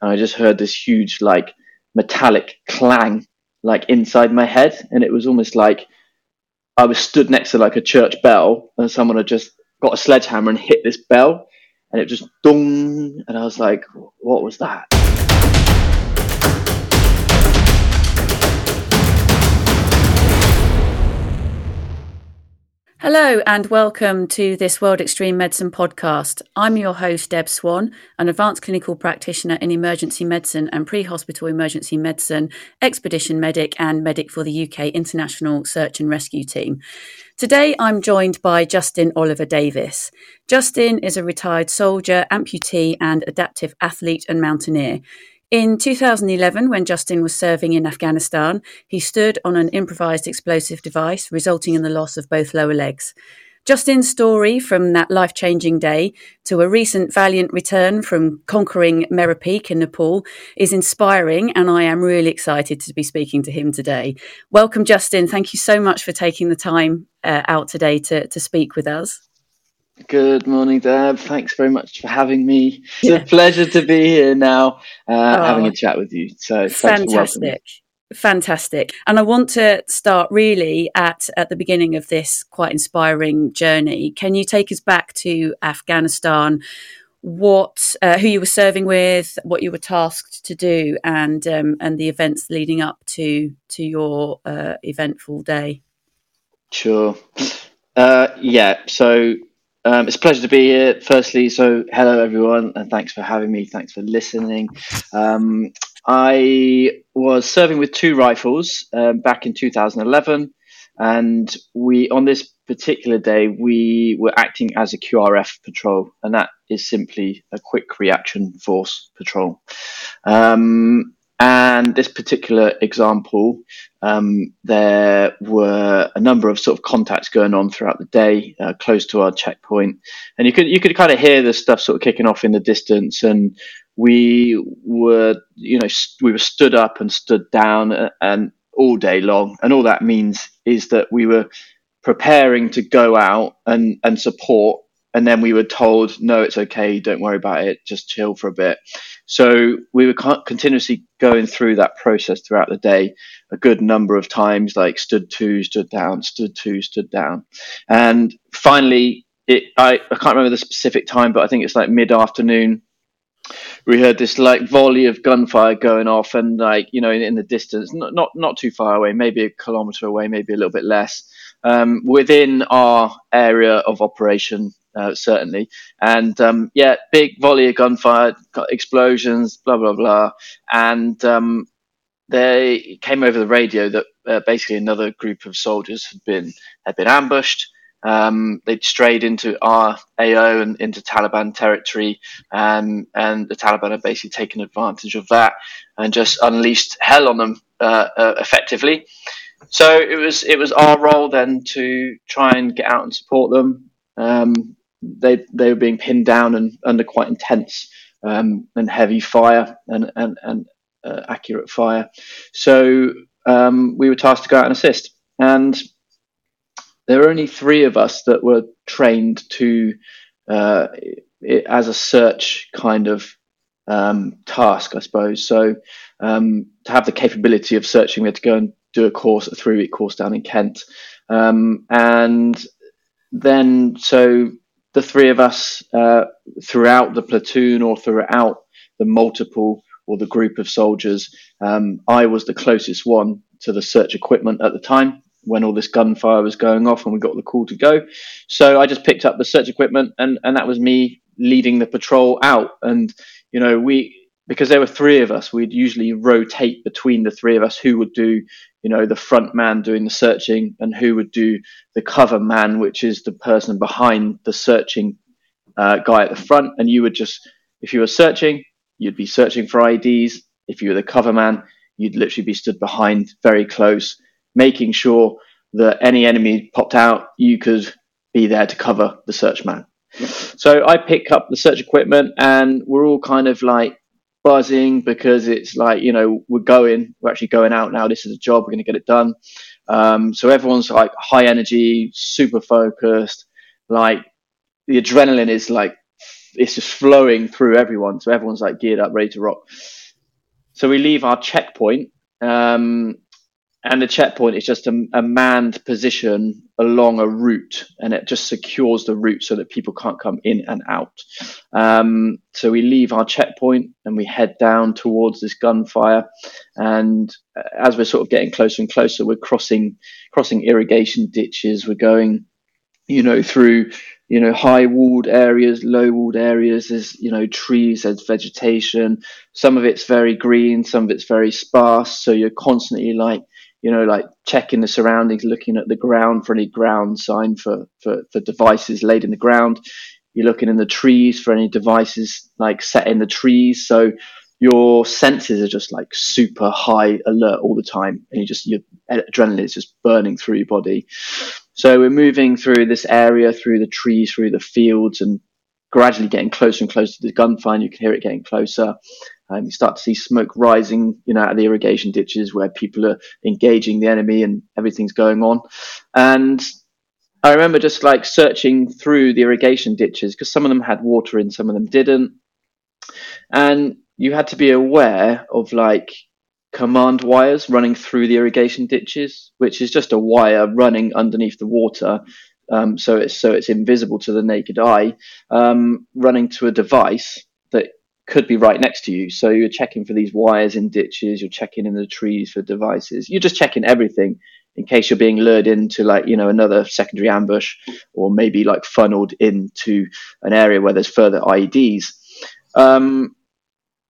and I just heard this huge like metallic clang like inside my head, and it was almost like I was stood next to like a church bell, and someone had just got a sledgehammer and hit this bell, and it just dong, and I was like, "What was that?" Hello, and welcome to this World Extreme Medicine podcast. I'm your host, Deb Swan, an advanced clinical practitioner in emergency medicine and pre hospital emergency medicine, expedition medic, and medic for the UK International Search and Rescue Team. Today, I'm joined by Justin Oliver Davis. Justin is a retired soldier, amputee, and adaptive athlete and mountaineer. In 2011, when Justin was serving in Afghanistan, he stood on an improvised explosive device, resulting in the loss of both lower legs. Justin's story from that life changing day to a recent valiant return from conquering Mera Peak in Nepal is inspiring, and I am really excited to be speaking to him today. Welcome, Justin. Thank you so much for taking the time uh, out today to, to speak with us. Good morning, Deb. Thanks very much for having me. It's a pleasure to be here now, uh, oh, having a chat with you. So fantastic, fantastic. And I want to start really at at the beginning of this quite inspiring journey. Can you take us back to Afghanistan? What, uh, who you were serving with, what you were tasked to do, and um, and the events leading up to to your uh, eventful day. Sure. Uh, yeah. So um, it's a pleasure to be here. Firstly, so hello everyone, and thanks for having me. Thanks for listening. Um, I was serving with two rifles um, back in 2011, and we on this particular day we were acting as a QRF patrol, and that is simply a quick reaction force patrol. Um, and this particular example, um, there were a number of sort of contacts going on throughout the day, uh, close to our checkpoint, and you could you could kind of hear the stuff sort of kicking off in the distance, and we were you know we were stood up and stood down uh, and all day long, and all that means is that we were preparing to go out and and support and then we were told, no, it's okay, don't worry about it, just chill for a bit. So we were continuously going through that process throughout the day, a good number of times, like stood to, stood down, stood to, stood down, and finally, it I, I can't remember the specific time, but I think it's like mid afternoon. We heard this like volley of gunfire going off, and like you know, in, in the distance, not, not not too far away, maybe a kilometer away, maybe a little bit less, um, within our area of operation uh, certainly. And um, yeah, big volley of gunfire, explosions, blah blah blah, and um, they came over the radio that uh, basically another group of soldiers had been had been ambushed. Um, they'd strayed into our AO and into Taliban territory, um, and the Taliban had basically taken advantage of that and just unleashed hell on them uh, uh, effectively. So it was it was our role then to try and get out and support them. Um, they they were being pinned down and under quite intense um, and heavy fire and and, and uh, accurate fire. So um, we were tasked to go out and assist, and there were only three of us that were trained to uh, it, as a search kind of um, task, I suppose. So um, to have the capability of searching, we had to go and do a course, a three week course down in Kent, um, and then so the three of us uh, throughout the platoon or throughout the multiple or the group of soldiers. Um, I was the closest one to the search equipment at the time when all this gunfire was going off and we got the call to go. So I just picked up the search equipment and, and that was me leading the patrol out. And, you know, we, because there were three of us, we'd usually rotate between the three of us who would do, you know, the front man doing the searching and who would do the cover man, which is the person behind the searching uh, guy at the front. And you would just, if you were searching, you'd be searching for IEDs. If you were the cover man, you'd literally be stood behind very close, making sure that any enemy popped out, you could be there to cover the search man. So I pick up the search equipment and we're all kind of like buzzing because it's like you know we're going we're actually going out now this is a job we're going to get it done um, so everyone's like high energy super focused like the adrenaline is like it's just flowing through everyone. So everyone's like geared up, ready to rock. So we leave our checkpoint, um, and the checkpoint is just a, a, manned position along a route, and it just secures the route so that people can't come in and out. Um, so we leave our checkpoint and we head down towards this gunfire, and as we're sort of getting closer and closer, we're crossing crossing irrigation ditches. We're going, you know, through you know, high walled areas, low walled areas. There's, you know, trees, there's vegetation. Some of it's very green, some of it's very sparse. So you're constantly like, you know, like checking the surroundings, looking at the ground for any ground sign for, for, for devices laid in the ground. You're looking in the trees for any devices like set in the trees. So your senses are just like super high alert all the time. And you just, your adrenaline is just burning through your body. So we're moving through this area, through the trees, through the fields, and gradually getting closer and closer to the gunfire. You can hear it getting closer. Um, you start to see smoke rising, you know, out of the irrigation ditches where people are engaging the enemy and everything's going on. And I remember just like searching through the irrigation ditches because some of them had water in, some of them didn't. And you had to be aware of like command wires running through the irrigation ditches, which is just a wire running underneath the water. Um, so it's so it's invisible to the naked eye, um, running to a device could be right next to you. So you're checking for these wires in ditches, you're checking in the trees for devices, you're just checking everything in case you're being lured into like you know another secondary ambush or maybe like funneled into an area where there's further IEDs. Um,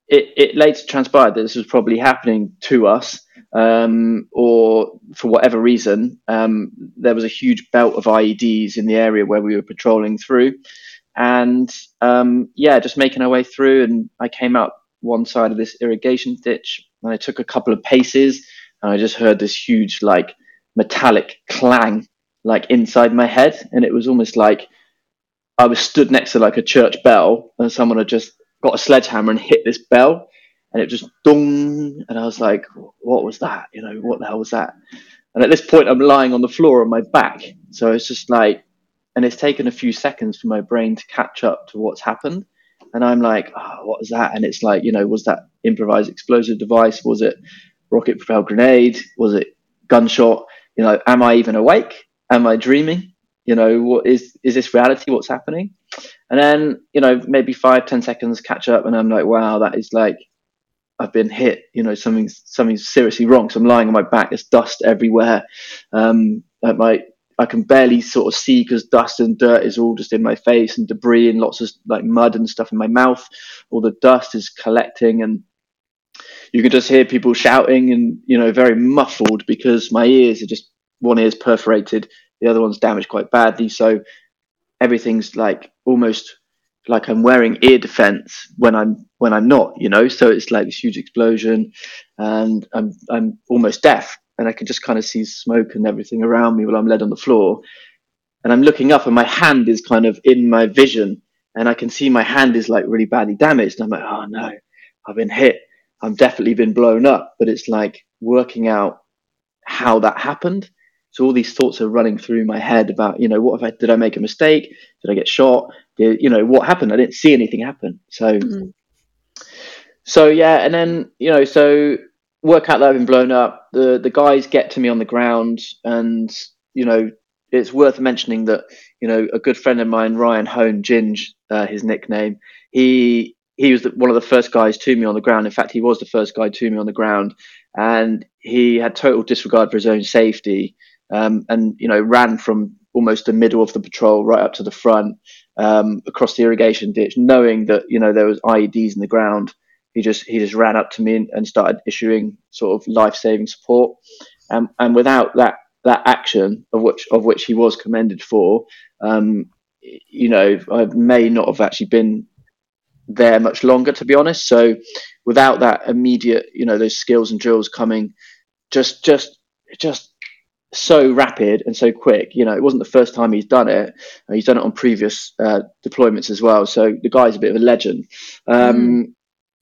it, it later transpired that this was probably happening to us, um, or for whatever reason, um, there was a huge belt of IEDs in the area where we were patrolling through. And um, yeah, just making our way through, and I came out one side of this irrigation ditch, and I took a couple of paces, and I just heard this huge, like, metallic clang, like inside my head, and it was almost like I was stood next to like a church bell, and someone had just got a sledgehammer and hit this bell, and it just dong, and I was like, "What was that? You know, what the hell was that?" And at this point, I'm lying on the floor on my back, so it's just like, and it's taken a few seconds for my brain to catch up to what's happened, and I'm like, oh, "What was that?" And it's like, you know, was that improvised explosive device? Was it rocket propelled grenade? Was it gunshot? You know, am I even awake? Am I dreaming? You know, what is is this reality? What's happening? And then, you know, maybe five, ten seconds catch up and I'm like, wow, that is like I've been hit, you know, something's something's seriously wrong. So I'm lying on my back, there's dust everywhere. Um at my I can barely sort of see because dust and dirt is all just in my face and debris and lots of like mud and stuff in my mouth. All the dust is collecting and you can just hear people shouting and you know very muffled because my ears are just one ear's perforated, the other one's damaged quite badly. So everything's like almost like I'm wearing ear defense when I'm when I'm not, you know. So it's like this huge explosion, and I'm I'm almost deaf, and I can just kind of see smoke and everything around me while I'm led on the floor, and I'm looking up, and my hand is kind of in my vision, and I can see my hand is like really badly damaged, and I'm like, oh no, I've been hit, I've definitely been blown up, but it's like working out how that happened so all these thoughts are running through my head about, you know, what if I did I make a mistake? Did I get shot? Did, you know, what happened? I didn't see anything happen. So, mm-hmm. so yeah, and then you know, so work out that I've been blown up. The the guys get to me on the ground, and you know, it's worth mentioning that you know a good friend of mine, Ryan Hone, Ginge, uh, his nickname, he he was the, one of the first guys to me on the ground. In fact, he was the first guy to me on the ground, and he had total disregard for his own safety um, and you know ran from almost the middle of the patrol right up to the front um, across the irrigation ditch, knowing that you know there was IEDs in the ground. He just he just ran up to me and, started issuing sort of life saving support, um, and without that that action of which of which he was commended for, um, you know, I may not have actually been there much longer, to be honest. So, without that immediate, you know, those skills and drills coming, just just just so rapid and so quick. You know, it wasn't the first time he's done it. He's done it on previous uh, deployments as well. So the guy's a bit of a legend. Um, mm.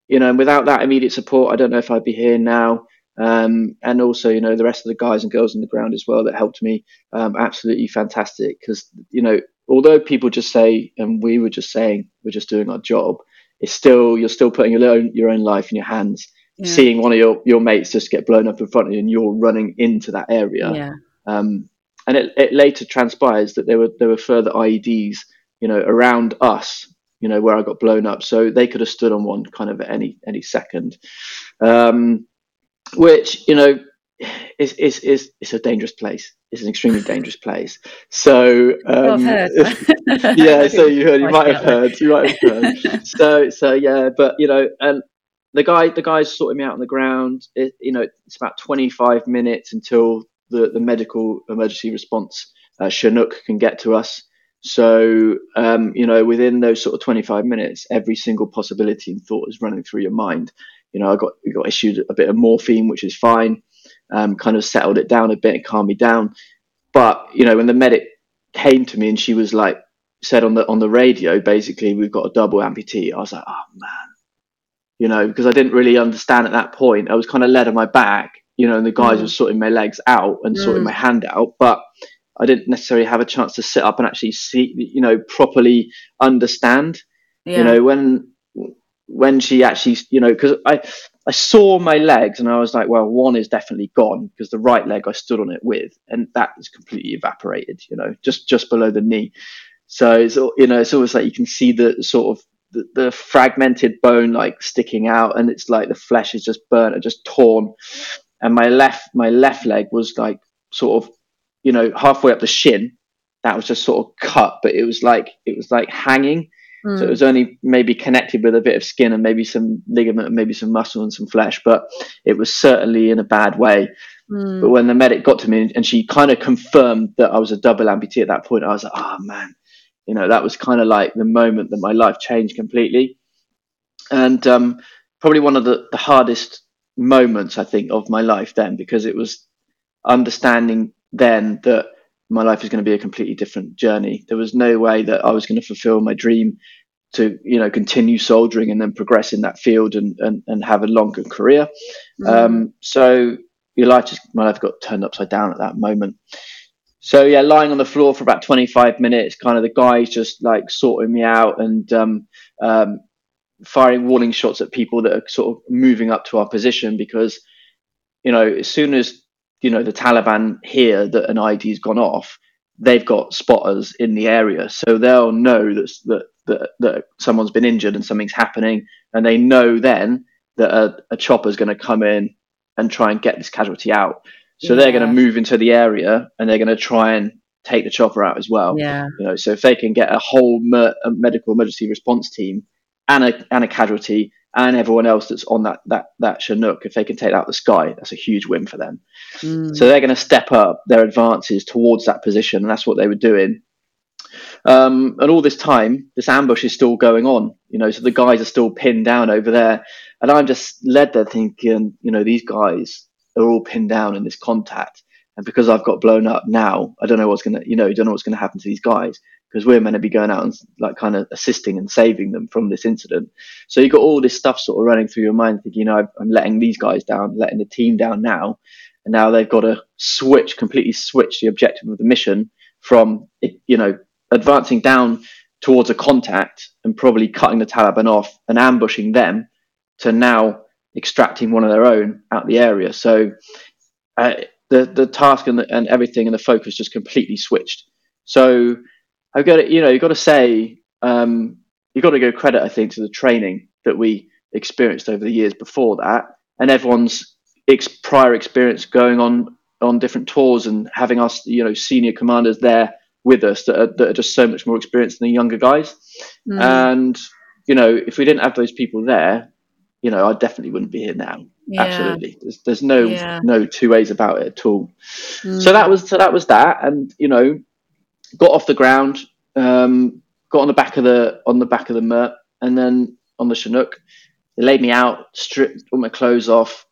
You know, and without that immediate support, I don't know if I'd be here now. Um, and also, you know, the rest of the guys and girls on the ground as well that helped me, um, absolutely fantastic. Because you know, although people just say, and we were just saying, we're just doing our job, it's still you're still putting your own your own life in your hands. Yeah. Seeing one of your, your mates just get blown up in front of you, and you're running into that area. Yeah. Um, and it, it later transpires that there were there were further IEDs, you know, around us, you know, where I got blown up. So they could have stood on one kind of any any second, um, which you know is is is it's a dangerous place. It's an extremely dangerous place. So um, yeah, so you heard, you might have heard, you might have heard. So so yeah, but you know, and the guy the guy's sorting me out on the ground. It, you know, it's about 25 minutes until the, the medical emergency response uh, Chinook can get to us. So, um, you know, within those sort of 25 minutes, every single possibility and thought is running through your mind. You know, I got got issued a bit of morphine, which is fine. Um, kind of settled it down a bit and calmed me down. But you know, when the medic came to me and she was like, said on the on the radio, basically, we've got a double amputee. I was like, oh man, you know, because I didn't really understand at that point. I was kind of led on my back, you know, and the guys mm. were sorting my legs out and mm. sorting my hand out, but I didn't necessarily have a chance to sit up and actually see, you know, properly understand. Yeah. You know, when when she actually, you know, because I I saw my legs and I was like, well, one is definitely gone because the right leg I stood on it with, and that is completely evaporated. You know, just just below the knee. So it's you know, it's almost like you can see the sort of the, the, fragmented bone like sticking out and it's like the flesh is just burnt and just torn and my left my left leg was like sort of you know halfway up the shin that was just sort of cut but it was like it was like hanging mm. so it hmm. was only maybe connected with a bit of skin and maybe some ligament and maybe some muscle and some flesh but it was certainly in a bad way mm. but when the medic got to me and she kind of confirmed that I was a double amputee at that point I was like oh man you know that was kind of like the moment that my life changed completely and um, probably one of the, the hardest moments I think of my life then because it was understanding then that my life is going to be a completely different journey. There was no way that I was going to fulfill my dream to you know continue soldiering and then progress in that field and and, and have a longer career. Mm. Um, so your life just my life got turned upside down at that moment. So yeah, lying on the floor for about 25 minutes, kind of the guys just like sorting me out and um, um, firing warning shots at people that are sort of moving up to our position because you know as soon as you know the Taliban hear that an IED's gone off, they've got spotters in the area, so they'll know that that that, that someone's been injured and something's happening, and they know then that a, a chopper's going to come in and try and get this casualty out. So yeah. they're going to move into the area and they're going to try and take the chopper out as well. Yeah. You know, so if they can get a whole mer- a medical emergency response team and a and a casualty and everyone else that's on that that that Chinook, if they can take out the sky, that's a huge win for them. Mm. So they're going to step up their advances towards that position, and that's what they were doing. Um, and all this time, this ambush is still going on. You know, so the guys are still pinned down over there, and I'm just led there thinking, you know, these guys are all pinned down in this contact, and because I've got blown up now, I don't know what's gonna, you know, don't know what's gonna happen to these guys because we're meant to be going out and like kind of assisting and saving them from this incident. So you've got all this stuff sort of running through your mind, thinking, you know, I'm letting these guys down, letting the team down now, and now they've got to switch, completely switch the objective of the mission from, you know, advancing down towards a contact and probably cutting the Taliban off and ambushing them to now extracting one of their own out the area. So uh, the the task and, the, and everything and the focus just completely switched. So I've got to, you know, you've got to say, um, you've got to give credit, I think, to the training that we experienced over the years before that, and everyone's ex- prior experience going on on different tours and having us, you know, senior commanders there with us that are, that are just so much more experienced than the younger guys. Mm. And you know, if we didn't have those people there, you know, I definitely wouldn't be here now. Yeah. Absolutely, there's, there's no yeah. no two ways about it at all. Mm. So that was so that was that, and you know, got off the ground, um, got on the back of the on the back of the Mert, and then on the Chinook. They laid me out, stripped all my clothes off,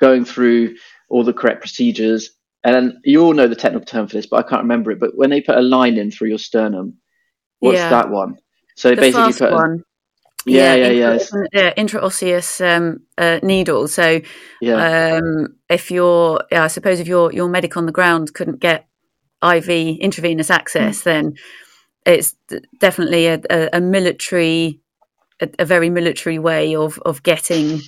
going through all the correct procedures. And then you all know the technical term for this, but I can't remember it. But when they put a line in through your sternum, what's yeah. that one? So the basically, put a. Yeah, yeah, yeah. Intra, yeah. intraosseous um, uh, needle. So, yeah. Um, if you're, yeah, I suppose if your your medic on the ground couldn't get IV intravenous access, mm. then it's definitely a, a, a military, a, a, very military way of of getting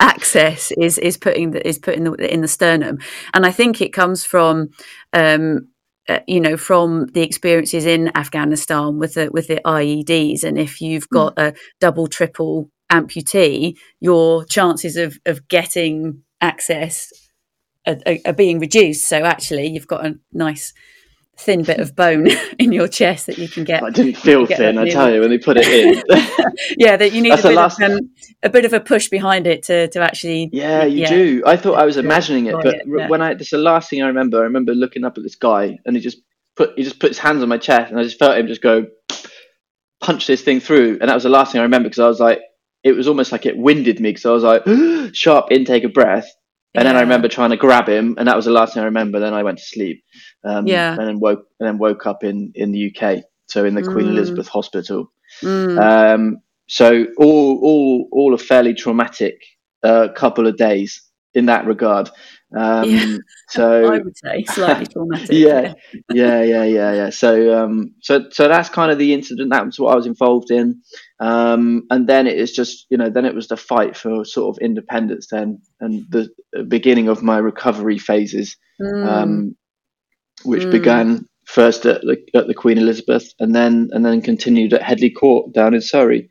access is is putting the, is putting the, in the sternum, and I think it comes from. Um, uh, you know, from the experiences in Afghanistan with the with the IEDs, and if you've hmm. got mm. a double, triple amputee, your chances of of getting access are, are, are, being reduced. So actually, you've got a nice thin bit of bone in your chest that you can get. I didn't feel thin, I tell you, when they put it in. yeah, that you need a bit, last... of, um, a bit of a push behind it to, to actually. Yeah, you yeah, do. I thought I was imagining it, but it, yeah. when I this is the last thing I remember. I remember looking up at this guy, and he just put he just put his hands on my chest, and I just felt him just go punch this thing through, and that was the last thing I remember because I was like, it was almost like it winded me because I was like sharp intake of breath, and yeah. then I remember trying to grab him, and that was the last thing I remember. Then I went to sleep. Um, yeah. And then woke and then woke up in in the UK, so in the mm. Queen Elizabeth Hospital. Mm. Um, so all all all a fairly traumatic uh, couple of days in that regard. Um, yeah. So I would say slightly traumatic. yeah, yeah, yeah, yeah, yeah. So um, so so that's kind of the incident. That was what I was involved in. Um, and then it is just you know then it was the fight for sort of independence then and the beginning of my recovery phases. Mm. Um, which mm. began first at the, at the Queen Elizabeth and then and then continued at Headley Court down in Surrey.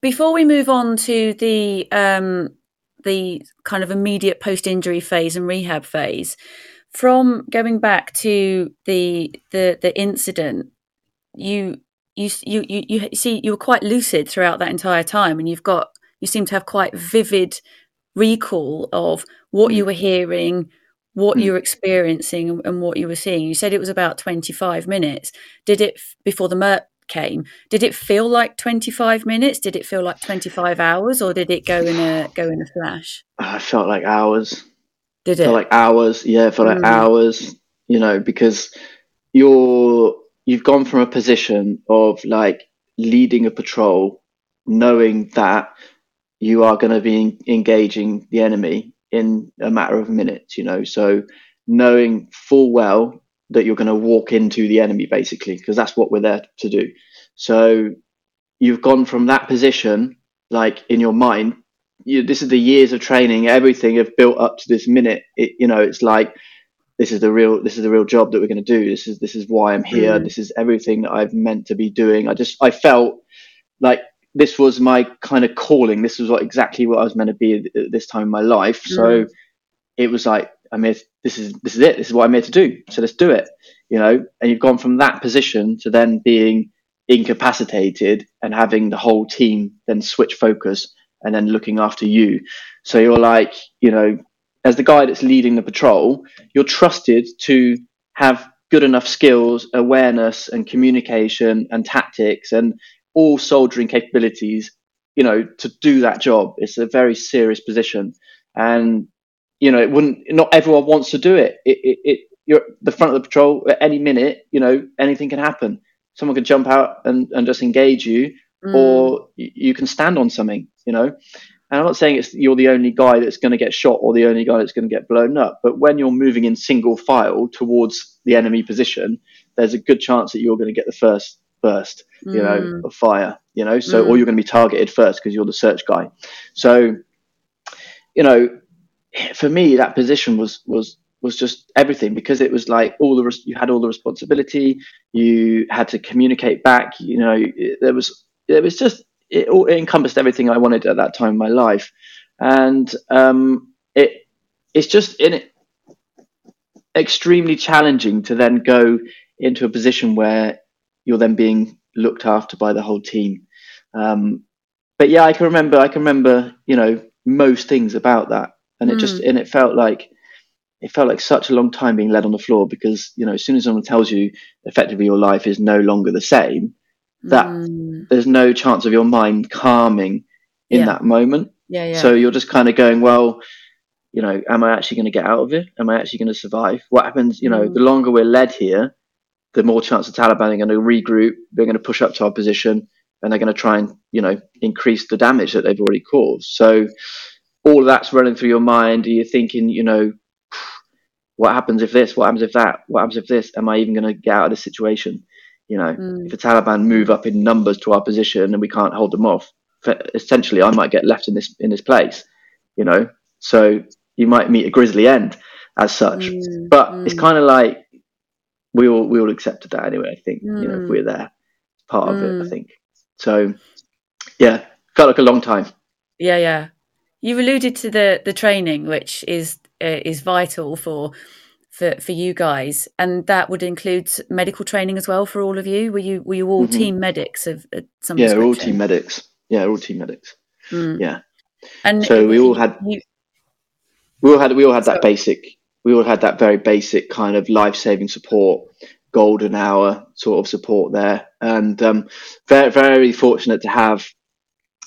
Before we move on to the um, the kind of immediate post injury phase and rehab phase, from going back to the the the incident, you you you you, see you were quite lucid throughout that entire time, and you've got you seem to have quite vivid recall of what you were hearing, what you were experiencing and what you were seeing. You said it was about 25 minutes. Did it, before the MERT came, did it feel like 25 minutes? Did it feel like 25 hours or did it go in a, go in a flash? I felt like hours. Did it? Felt like hours. Yeah, for felt mm. like hours, you know, because you're, you've gone from a position of like leading a patrol, knowing that you are going to be engaging the enemy in a matter of minutes, you know. So knowing full well that you're going to walk into the enemy basically, because that's what we're there to do. So you've gone from that position, like in your mind, you, this is the years of training, everything have built up to this minute. It, you know, it's like this is the real this is the real job that we're going to do. This is this is why I'm here. Mm. This is everything that I've meant to be doing. I just I felt like this was my kind of calling. This was what exactly what I was meant to be at this time in my life. Mm. So it was like, i mean. This is this is it. This is what I'm here to do. So let's do it. You know. And you've gone from that position to then being incapacitated and having the whole team then switch focus and then looking after you. So you're like, you know, as the guy that's leading the patrol, you're trusted to have good enough skills, awareness, and communication and tactics and all soldiering capabilities, you know, to do that job. It's a very serious position, and you know, it wouldn't. Not everyone wants to do it. It, it, it you're at the front of the patrol at any minute. You know, anything can happen. Someone could jump out and, and just engage you, mm. or you can stand on something. You know, and I'm not saying it's you're the only guy that's going to get shot or the only guy that's going to get blown up, but when you're moving in single file towards the enemy position, there's a good chance that you're going to get the first burst, you mm. know, of fire, you know, so, mm. or you're going to be targeted first because you're the search guy. So, you know, for me, that position was, was, was just everything because it was like all the, you had all the responsibility, you had to communicate back, you know, it, there was, it was just, it, all, it encompassed everything I wanted at that time in my life. And, um, it, it's just in it, extremely challenging to then go into a position where you're then being looked after by the whole team. Um, but yeah, I can remember, I can remember, you know, most things about that, and it mm. just and it felt like it felt like such a long time being led on the floor because you know as soon as someone tells you effectively your life is no longer the same, that mm. there's no chance of your mind calming in yeah. that moment. Yeah, yeah. So you're just kind of going, well, you know, am I actually going to get out of it? Am I actually going to survive? What happens? You know, mm. the longer we're led here, the more chance the Taliban are going to regroup, they're going to push up to our position, and they're going to try and you know increase the damage that they've already caused. So all of that's running through your mind. Are You're thinking, you know, what happens if this? What happens if that? What happens if this? Am I even going to get out of this situation? You know, mm. if the Taliban move up in numbers to our position and we can't hold them off, essentially, I might get left in this in this place. You know, so you might meet a grisly end as such. Mm. But mm. it's kind of like we all we all accepted that anyway. I think you know if we're there, part of it. I think so. Yeah, felt like a long time. Yeah, yeah. You've alluded to the the training, which is uh, is vital for for for you guys, and that would include medical training as well for all of you. Were you were you all mm-hmm. team medics of uh, some? Yeah, we're all team medics. Yeah, all team medics. Mm. Yeah, and so we all had you, we all had we all had that basic we all had that very basic kind of life saving support golden hour sort of support there and um, very very fortunate to have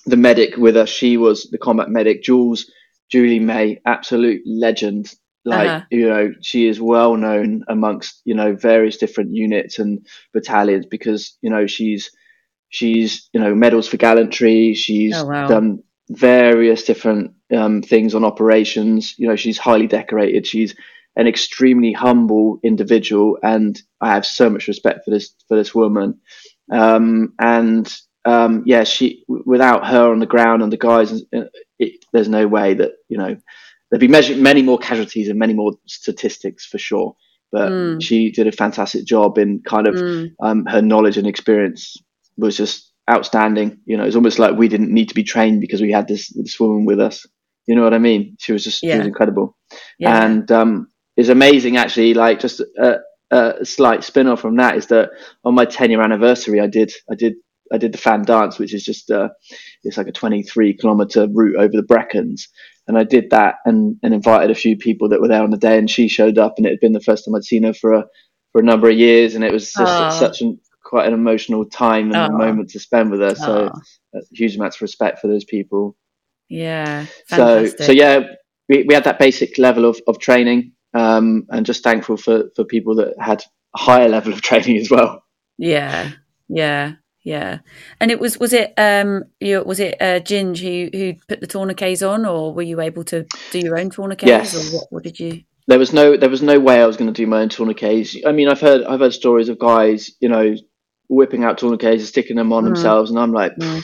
the medic with us. She was the combat medic, Jules, Julie May, absolute legend. Like, uh-huh. you know, she is well known amongst, you know, various different units and battalions because, you know, she's, she's, you know, medals for gallantry. She's oh, wow. done various different um, things on operations. You know, she's highly decorated. She's an extremely humble individual. And I have so much respect for this, for this woman. Um, and um, yeah, she without her on the ground and the guys, uh, it, there's no way that you know there'd be measured many more casualties and many more statistics for sure. But mm. she did a fantastic job in kind of mm. um, her knowledge and experience was just outstanding. You know, it's almost like we didn't need to be trained because we had this this woman with us. You know what I mean? She was just yeah. she was incredible, yeah. and um, it's amazing actually. Like just a, a slight spin off from that is that on my 10 year anniversary, I did I did I did the fan dance, which is just uh, it's like a 23 kilometer route over the Brecons, and I did that and, and invited a few people that were there on the day, and she showed up, and it had been the first time I'd seen her for a for a number of years, and it was just such an quite an emotional time and a moment to spend with her. So huge amounts of respect for those people. Yeah. Fantastic. So so yeah, we, we had that basic level of, of training, um, and just thankful for for people that had a higher level of training as well. Yeah. Yeah yeah. And it was was it um you was it uh, Ginge who who put the tourniquets on, or were you able to do your own tourniquets, yes. or what? What did you? There was no there was no way I was going to do my own tourniquets. I mean, I've heard I've heard stories of guys, you know, whipping out tourniquets and sticking them on mm. themselves, and I'm like. Mm.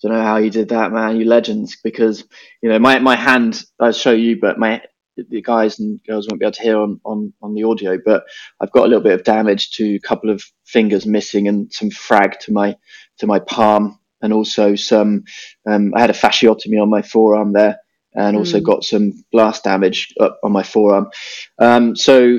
Don't know how you did that, man. You legends, because you know my my hand. I'll show you, but my the guys and girls won't be able to hear on, on, on the audio, but I've got a little bit of damage to a couple of fingers missing and some frag to my to my palm, and also some. Um, I had a fasciotomy on my forearm there, and also mm. got some blast damage up on my forearm. Um, so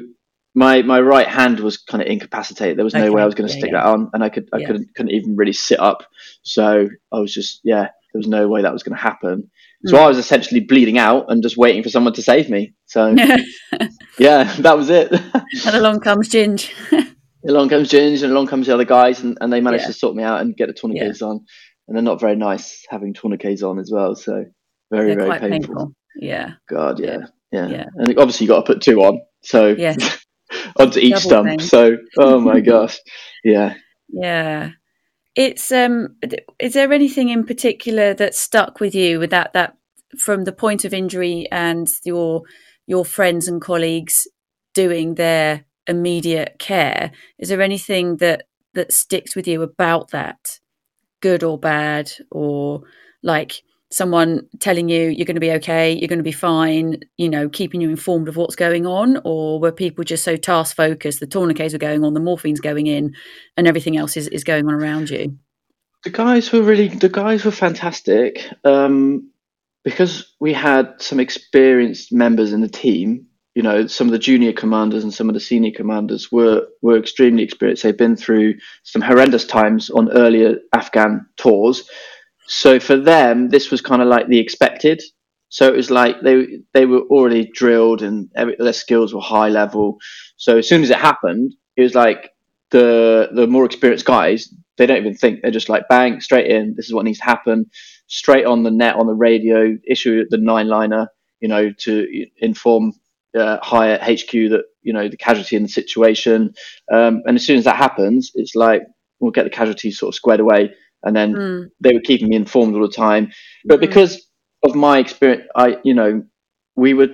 my my right hand was kind of incapacitated. There was no okay. way I was going to yeah, stick yeah. that on, and I could I yeah. couldn't couldn't even really sit up. So I was just yeah, there was no way that was going to happen. So mm. I was essentially bleeding out and just waiting for someone to save me. So yeah, that was it. and along comes Ginge. along comes Ginge and along comes the other guys and, and they managed yeah. to sort me out and get the tourniquets yeah. on. And they're not very nice having tourniquets on as well. So very, they're very painful. painful. Yeah. God, yeah. yeah. Yeah. And obviously you got to put two on. So yeah. onto each Double stump. Thing. So oh my gosh. Yeah. Yeah it's um is there anything in particular that stuck with you with that that from the point of injury and your your friends and colleagues doing their immediate care is there anything that that sticks with you about that? Good or bad or like someone telling you you're going to be okay, you're going to be fine, you know, keeping you informed of what's going on? Or were people just so task focused, the tourniquets were going on, the morphine's going in, and everything else is, is going on around you? The guys were really, the guys were fantastic. Um, because we had some experienced members in the team, you know, some of the junior commanders and some of the senior commanders were were extremely experienced. They've been through some horrendous times on earlier Afghan tours, so for them, this was kind of like the expected. So it was like they they were already drilled and every, their skills were high level. So as soon as it happened, it was like the the more experienced guys they don't even think they're just like bang straight in. This is what needs to happen. Straight on the net on the radio, issue the nine liner, you know, to inform uh, higher HQ that you know the casualty in the situation. Um, and as soon as that happens, it's like we'll get the casualties sort of squared away and then mm. they were keeping me informed all the time. But mm. because of my experience, I you know we were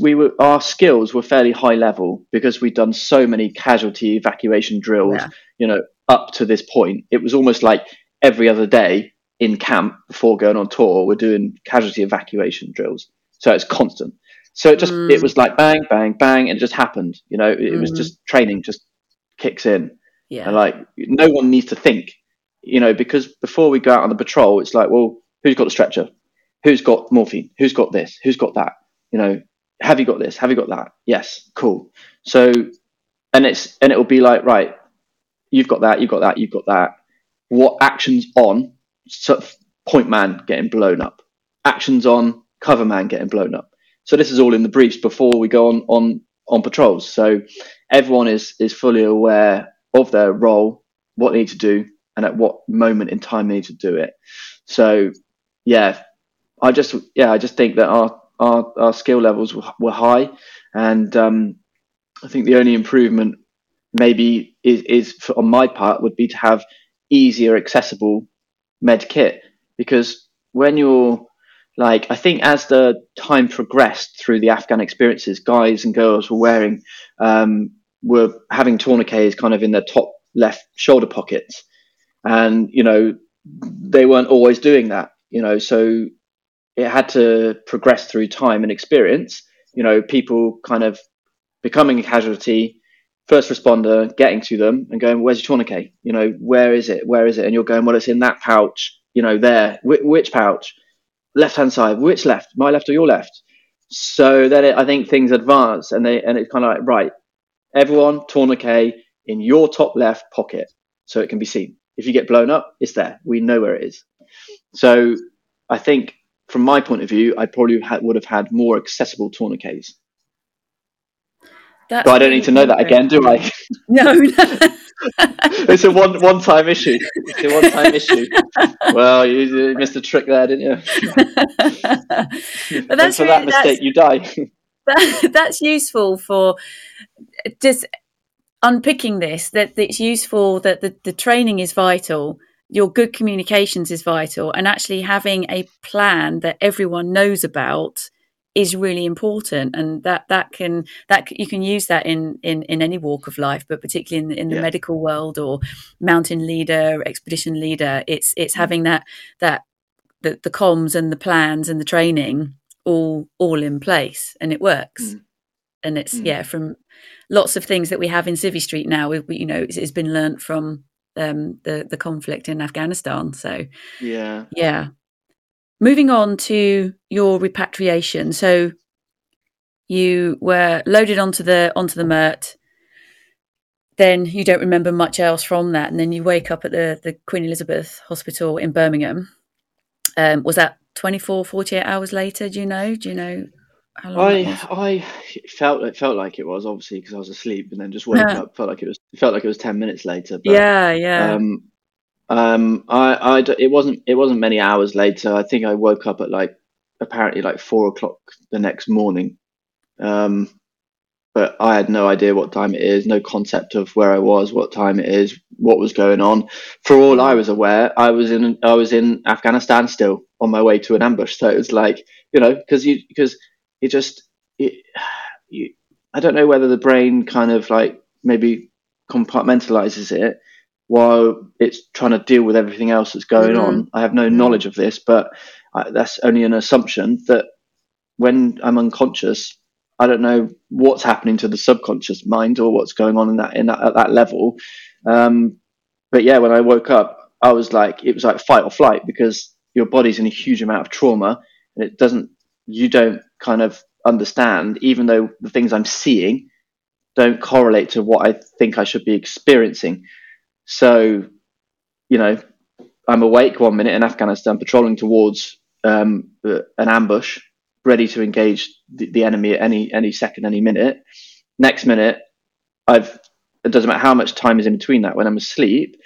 we were our skills were fairly high level because we'd done so many casualty evacuation drills. Yeah. You know, up to this point, it was almost like every other day in camp before going on tour, we're doing casualty evacuation drills. So it's constant. So it just mm. it was like bang, bang, bang, and it just happened. You know, it, mm. was just training just kicks in. Yeah. And like no one needs to think, you know, because before we go out on the patrol, it's like, well, who's got the stretcher? Who's got morphine? Who's got this? Who's got that? You know, have you got this? Have you got that? Yes, cool. So, and it's and it will be like, right, you've got that, you've got that, you've got that. What actions on of point man getting blown up? Actions on cover man getting blown up. So this is all in the briefs before we go on on on patrols. So everyone is is fully aware of their role, what they need to do, and at what moment in time they need to do it. So yeah, I just yeah I just think that our our, our skill levels were, were high, and um, I think the only improvement maybe is, is for, on my part would be to have easier accessible med kit because when you're like I think as the time progressed through the Afghan experiences, guys and girls were wearing um, were having tourniquets kind of in their top left shoulder pockets, and you know they weren't always doing that. You know, so it had to progress through time and experience. You know, people kind of becoming a casualty, first responder, getting to them and going, "Where's your tourniquet? You know, where is it? Where is it?" And you're going, "Well, it's in that pouch. You know, there. Wh- which pouch? Left hand side. Which left? My left or your left?" So then it, I think things advance, and they and it's kind of like, right, everyone tourniquet in your top left pocket, so it can be seen. If you get blown up, it's there. We know where it is. So I think from my point of view, I probably would have had more accessible tourniquets. That's but I don't need to know that again, do I? No, it's a one one time issue. It's a one time issue. Well, you missed a trick there, didn't you? but that's for really, that mistake, you die. That, that's useful for just unpicking this. That it's useful that the, the training is vital your good communications is vital and actually having a plan that everyone knows about is really important and that that can that you can use that in in in any walk of life but particularly in in the yeah. medical world or mountain leader expedition leader it's it's mm. having that that the, the comms and the plans and the training all all in place and it works mm. and it's mm. yeah from lots of things that we have in civvy street now we, you know it's, it's been learnt from um, the the conflict in Afghanistan. So yeah, yeah. Moving on to your repatriation, so you were loaded onto the onto the Mert. Then you don't remember much else from that, and then you wake up at the the Queen Elizabeth Hospital in Birmingham. Um, was that 24, 48 hours later? Do you know? Do you know I I felt it felt like it was obviously because I was asleep and then just woke yeah. up. Felt like it was felt like it was ten minutes later. But, yeah, yeah. Um, um, I, I it wasn't it wasn't many hours later. I think I woke up at like apparently like four o'clock the next morning. Um, but I had no idea what time it is, no concept of where I was, what time it is, what was going on. For all I was aware, I was in I was in Afghanistan still on my way to an ambush. So it was like you know because you because it just it, you, I don't know whether the brain kind of like maybe compartmentalizes it while it's trying to deal with everything else that's going mm-hmm. on. I have no knowledge of this, but I, that's only an assumption that when I'm unconscious, I don't know what's happening to the subconscious mind or what's going on in that in that, at that level. Um, but yeah, when I woke up, I was like, it was like fight or flight because your body's in a huge amount of trauma and it doesn't you don't kind of understand, even though the things I'm seeing don't correlate to what I think I should be experiencing. So, you know, I'm awake one minute in Afghanistan, patrolling towards um, an ambush, ready to engage the, the, enemy at any any second, any minute. Next minute, I've it doesn't matter how much time is in between that when I'm asleep,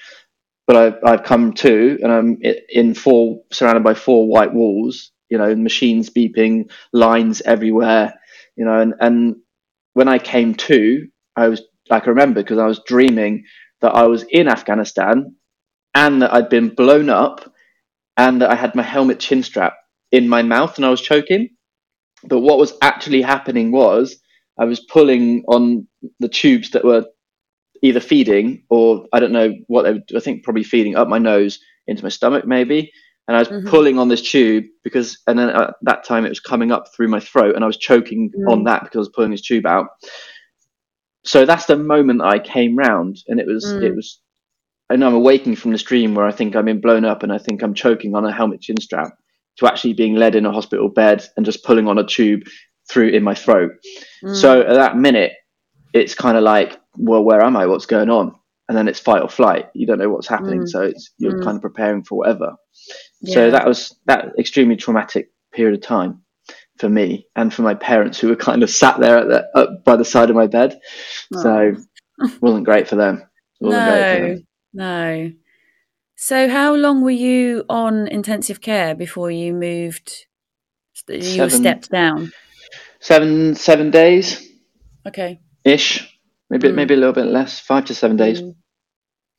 but I've I've come to and I'm in four surrounded by four white walls you know, machines beeping, lines everywhere, you know, and, and when I came to, I was, like, I remember because I was dreaming that I was in Afghanistan and that I'd been blown up and that I had my helmet chin strap in my mouth and I was choking. But what was actually happening was I was pulling on the tubes that were either feeding or I don't know what they were, I think probably feeding up my nose into my stomach maybe. And I was mm-hmm. pulling on this tube because, and then at that time it was coming up through my throat and I was choking mm. on that because I was pulling this tube out. So that's the moment I came round and it was, mm. it was, and I'm awaking from this dream where I think I'm being blown up and I think I'm choking on a helmet chin strap to actually being led in a hospital bed and just pulling on a tube through in my throat. Mm. So at that minute, it's kind of like, well, where am I? What's going on? And then it's fight or flight. You don't know what's happening, mm. so it's you're mm. kind of preparing for whatever. Yeah. So that was that extremely traumatic period of time for me and for my parents, who were kind of sat there at the, up by the side of my bed. Oh. So wasn't great for them. Wasn't no, for them. no. So how long were you on intensive care before you moved? You seven, stepped down. Seven seven days. Okay. Ish, maybe mm. maybe a little bit less. Five to seven days. Mm.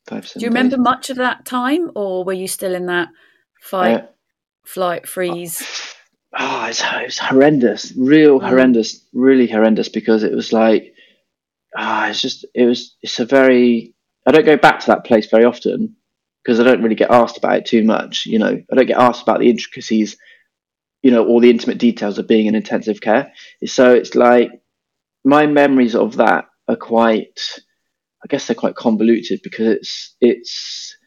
Five. Seven Do you remember days. much of that time, or were you still in that fight, uh, flight, freeze? Oh, it's, it's horrendous, real mm. horrendous, really horrendous. Because it was like, ah, oh, it's just it was. It's a very. I don't go back to that place very often because I don't really get asked about it too much. You know, I don't get asked about the intricacies, you know, all the intimate details of being in intensive care. So it's like my memories of that are quite, I guess they're quite convoluted because it's it's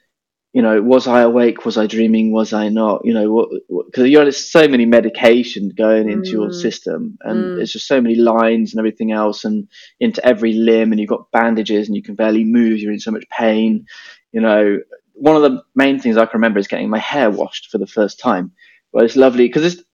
you know, was I awake? Was I dreaming? Was I not? You know, because you're there's so many medication going into mm. your system, and mm. there's just so many lines and everything else, and into every limb, and you've got bandages, and you can barely move. You're in so much pain. You know, one of the main things I can remember is getting my hair washed for the first time. Well, it's lovely because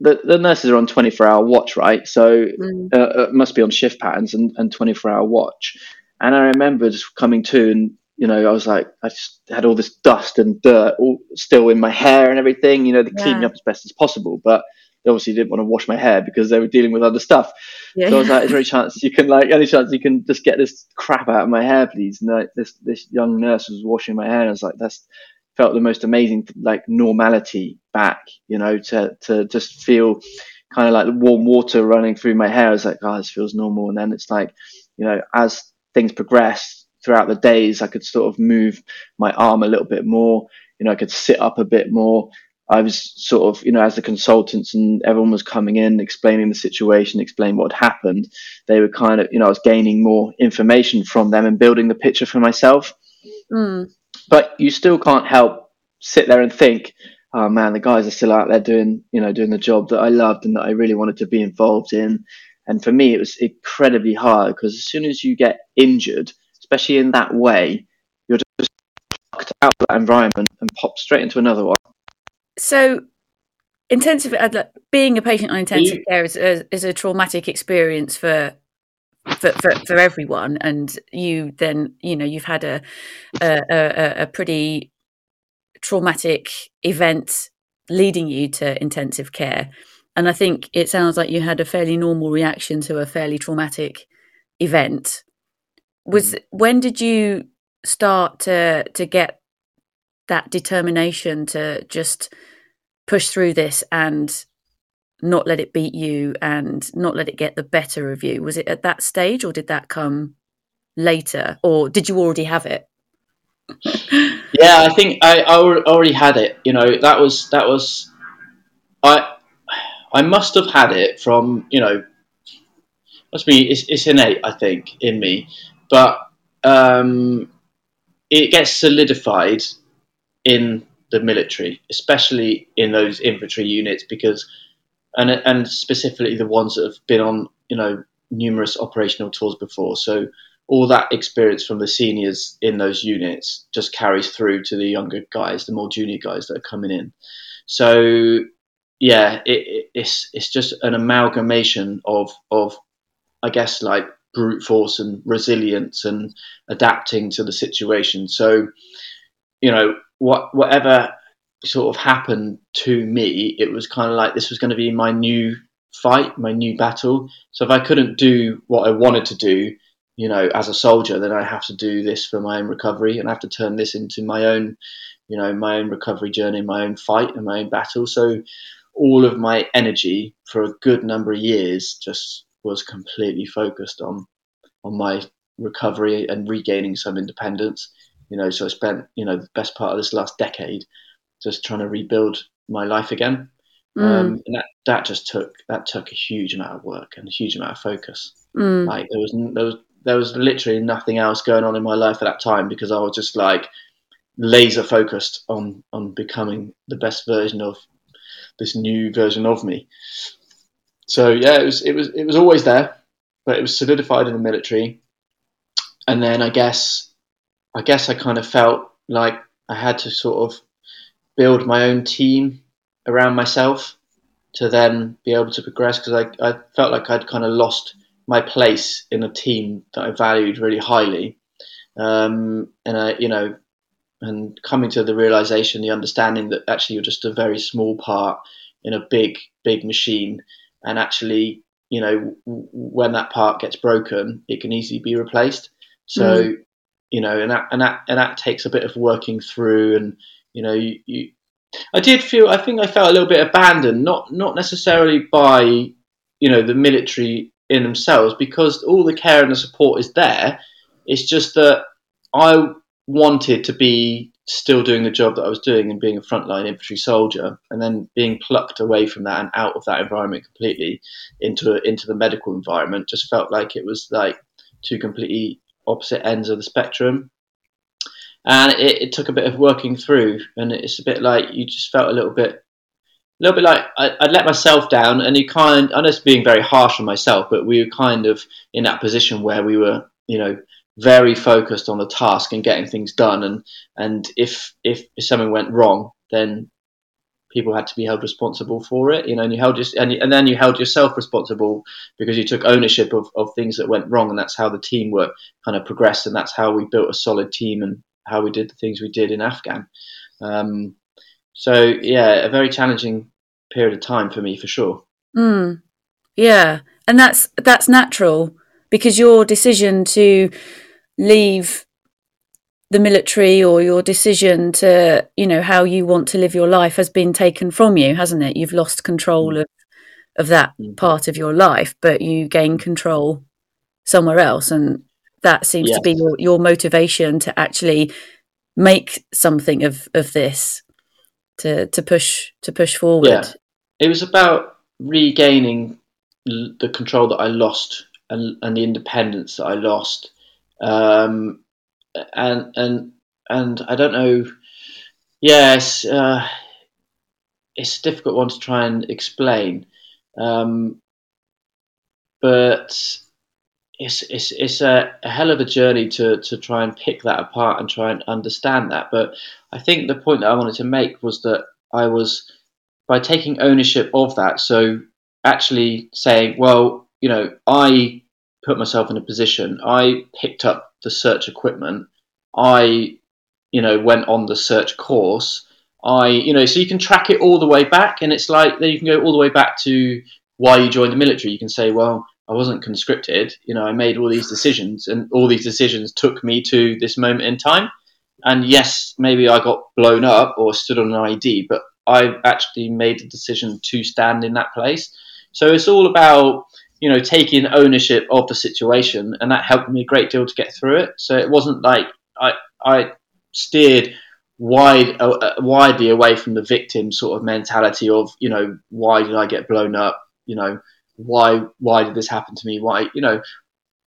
the, the nurses are on 24 hour watch, right? So mm. uh, it must be on shift patterns and, and 24 hour watch. And I remember just coming to and, you know, I was like, I just had all this dust and dirt all still in my hair and everything, you know, they yeah. cleaned me up as best as possible. But they obviously didn't want to wash my hair because they were dealing with other stuff. Yeah. So I was like, is there any chance you can like any chance you can just get this crap out of my hair, please? And like, this this young nurse was washing my hair and I was like, that's felt the most amazing like normality back, you know, to to just feel kind of like the warm water running through my hair. I was like, oh, this feels normal. And then it's like, you know, as things progress throughout the days, I could sort of move my arm a little bit more. You know, I could sit up a bit more. I was sort of, you know, as the consultants and everyone was coming in, explaining the situation, explaining what had happened, they were kind of, you know, I was gaining more information from them and building the picture for myself. Mm. But you still can't help sit there and think, oh man, the guys are still out there doing, you know, doing the job that I loved and that I really wanted to be involved in. And for me, it was incredibly hard because as soon as you get injured, especially in that way, you're just fucked out of that environment and pop straight into another one. So intensive uh, being a patient on intensive care is a, is a traumatic experience for, for for, for everyone and you then you know you've had a a, a, a pretty traumatic event leading you to intensive care. And i think it sounds like you had a fairly normal reaction to a fairly traumatic event was mm. when did you start to to get that determination to just push through this and not let it beat you and not let it get the better of you? Was it at that stage or did that come later or did you already have it? yeah, I think I, I already had it. You know, that was, that was, I, I must have had it from, you know, must be, it's, it's innate, I think, in me, but um, it gets solidified in the military, especially in those infantry units, because and and specifically the ones that have been on you know numerous operational tours before. So all that experience from the seniors in those units just carries through to the younger guys, the more junior guys that are coming in. So yeah, it, it, it's it's just an amalgamation of of I guess like brute force and resilience and adapting to the situation. So you know what whatever sort of happened to me, it was kind of like this was going to be my new fight, my new battle. So if I couldn't do what I wanted to do, you know, as a soldier, then I have to do this for my own recovery, and I have to turn this into my own, you know, my own recovery journey, my own fight, and my own battle. So all of my energy for a good number of years just was completely focused on on my recovery and regaining some independence. You know, so I spent you know the best part of this last decade just trying to rebuild my life again. Mm. Um, and that, that just took that took a huge amount of work and a huge amount of focus. Mm. Like there was there was there was literally nothing else going on in my life at that time because I was just like laser focused on on becoming the best version of this new version of me. So yeah, it was it was it was always there, but it was solidified in the military. And then I guess I guess I kind of felt like I had to sort of build my own team around myself to then be able to progress because I, I felt like I'd kind of lost my place in a team that I valued really highly. Um, and I, you know, and coming to the realization, the understanding that actually you're just a very small part in a big, big machine, and actually, you know, when that part gets broken, it can easily be replaced. So, mm. you know, and that and that and that takes a bit of working through, and you know, you, you I did feel, I think I felt a little bit abandoned, not not necessarily by, you know, the military in themselves, because all the care and the support is there. It's just that I wanted to be still doing the job that I was doing and being a frontline infantry soldier, and then being plucked away from that and out of that environment completely into into the medical environment just felt like it was like two completely opposite ends of the spectrum. And it, it took a bit of working through, and it's a bit like you just felt a little bit a little bit like I, would let myself down, and you kind. I know it's being very harsh on myself, but we were kind of in that position where we were, you know, very focused on the task and getting things done. And and if if, something went wrong, then people had to be held responsible for it. You know, and you held just and, and then you held yourself responsible because you took ownership of, of things that went wrong, and that's how the teamwork kind of progressed, and that's how we built a solid team and how we did the things we did in Afghan. Um, so yeah, a very challenging period of time for me for sure. Mm. Yeah, and that's that's natural because your decision to leave the military or your decision to you know how you want to live your life has been taken from you hasn't it you've lost control mm. of of that mm. part of your life but you gain control somewhere else and that seems to be your, your motivation to actually make something of of this to to push to push forward yeah. it was about regaining the control that i lost and, and the independence that i lost um, and and and I don't know. Yes, uh, it's a difficult one to try and explain, um, but it's it's it's a, a, hell of a journey to to try and pick that apart and try and understand that. But I think the point that I wanted to make was that I was by taking ownership of that. So actually saying, well, you know, I put myself in a position. I picked up the search equipment. I, you know, went on the search course. I, you know, so you can track it all the way back, and it's like then you can go all the way back to why you joined the military. You can say, well, I wasn't conscripted. You know, I made all these decisions, and all these decisions took me to this moment in time. And yes, maybe I got blown up or stood on an IED, but I actually made the decision to stand in that place. So it's all about you know, taking ownership of the situation, and that helped me a great deal to get through it. So it wasn't like I I steered wide uh, uh, widely away from the victim sort of mentality of you know why did I get blown up? You know why why did this happen to me? Why you know?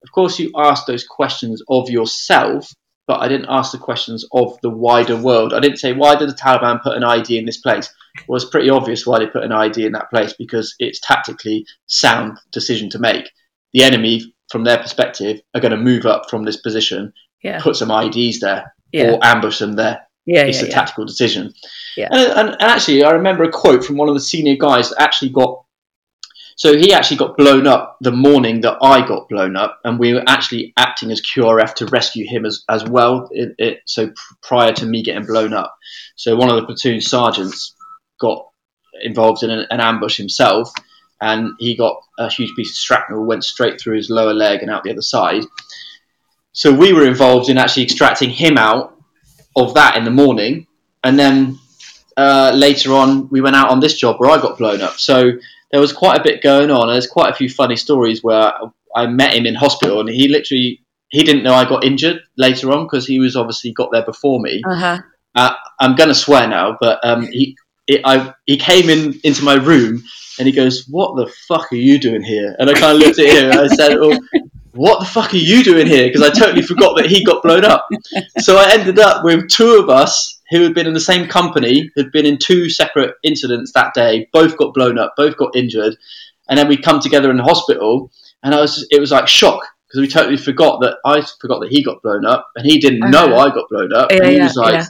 Of course, you ask those questions of yourself, but I didn't ask the questions of the wider world. I didn't say why did the Taliban put an IED in this place was pretty obvious why they put an IED in that place because it's tactically sound decision to make. The enemy, from their perspective, are going to move up from this position, yeah. put some IEDs there, yeah. or ambush them there. Yeah, it's yeah, a tactical decision. Yeah. And, and, and, actually, I remember a quote from one of the senior guys that actually got. So he actually got blown up the morning that I got blown up, and we were actually acting as QRF to rescue him as as well. It, it, so prior to me getting blown up, so one of the platoon sergeants got involved in an, an ambush himself, and he got a huge piece of shrapnel, went straight through his lower leg and out the other side. So we were involved in actually extracting him out of that in the morning, and then uh, later on we went out on this job where I got blown up. So there was quite a bit going on, there's quite a few funny stories where I met him in hospital, and he literally he didn't know I got injured later on because he was obviously got there before me. Uh-huh. Uh, I'm gonna swear now, but um, he it, I he came in into my room and he goes, "What the fuck are you doing here?" And I kind of looked at him and I said, oh, "What the fuck are you doing here?" Because I totally forgot that he got blown up. So I ended up with two of us who had been in the same company, had been in two separate incidents that day, both got blown up, both got injured, and then we come together in the hospital, and I was it was like shock because we totally forgot that I forgot that he got blown up, and he didn't know Uh-huh. I got blown up, Yeah, and he yeah, was like,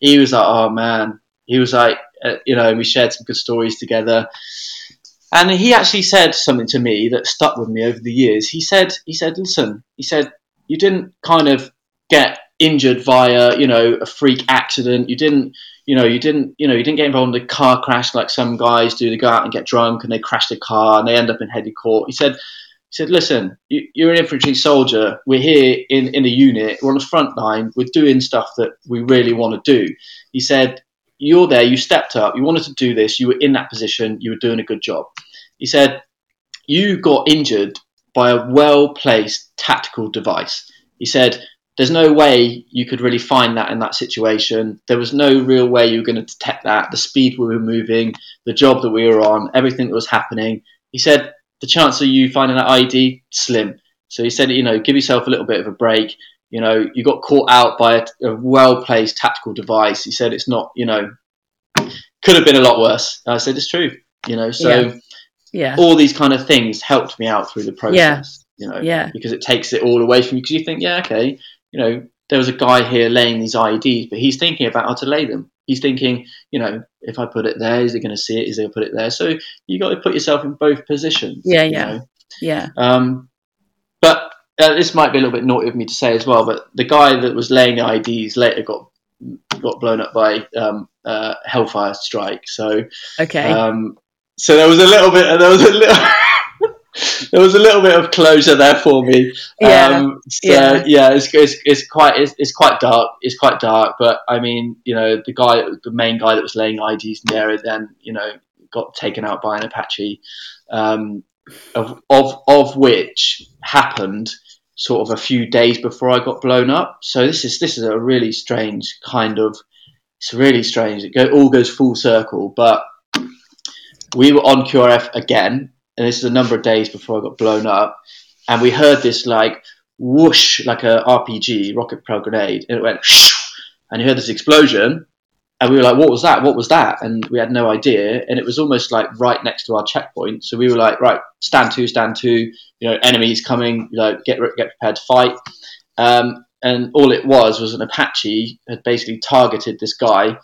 he was like, oh man, he was like, uh, you know, and we shared some good stories together. And he actually said something to me that stuck with me over the years. He said, he said, listen, he said, you didn't kind of get injured via, you know, a freak accident. You didn't, you know, you didn't, you know, you didn't get involved in a car crash like some guys do. They go out and get drunk and they crash the car and they end up in Headley Court. He said, he said, listen, you, you're an infantry soldier. We're here in, in a unit. We're on the front line. We're doing stuff that we really want to do. He said, you're there. You stepped up. You wanted to do this. You were in that position. You were doing a good job. He said, you got injured by a well placed tactical device. He said, there's no way you could really find that in that situation. There was no real way you were going to detect that. The speed we were moving, the job that we were on, everything that was happening. He said, the chance of you finding that IED, slim. So he said, you know, give yourself a little bit of a break. You know, you got caught out by a, a well placed tactical device. He said, it's not, you know, could have been a lot worse. I said, it's true. You know, so Yeah. Yeah. all these kind of things helped me out through the process. You know, Yeah. because it takes it all away from you. Because you think, yeah, okay, you know, there was a guy here laying these IEDs, but he's thinking about how to lay them. He's thinking, you know, if I put it there, is he going to see it? Is he going to put it there? So you got to put yourself in both positions. Yeah, you yeah. know. Yeah. Um, but uh, this might be a little bit naughty of me to say as well. But the guy that was laying the IEDs later got got blown up by um, uh, Hellfire strike. So Okay. um, so there was a little bit. There was a little. there was a little bit of closure there for me. Yeah, Um, so yeah. yeah, it's, it's, it's quite it's, it's quite dark. It's quite dark. But I mean, you know, the guy, the main guy that was laying IEDs in the area, then you know, got taken out by an Apache, um, of of of which happened sort of a few days before I got blown up. So this is this is a really strange kind of. It's really strange. It go, all goes full circle, but we were on QRF again, and this is a number of days before I got blown up, and we heard this like whoosh, like a RPG, rocket propelled grenade, and it went, and you heard this explosion, and we were like, "What was that? What was that?" And we had no idea, and it was almost like right next to our checkpoint. So we were like, "Right, stand to, stand to. You know, enemies coming. You know, get get prepared to fight." Um, and all it was was an Apache had basically targeted this guy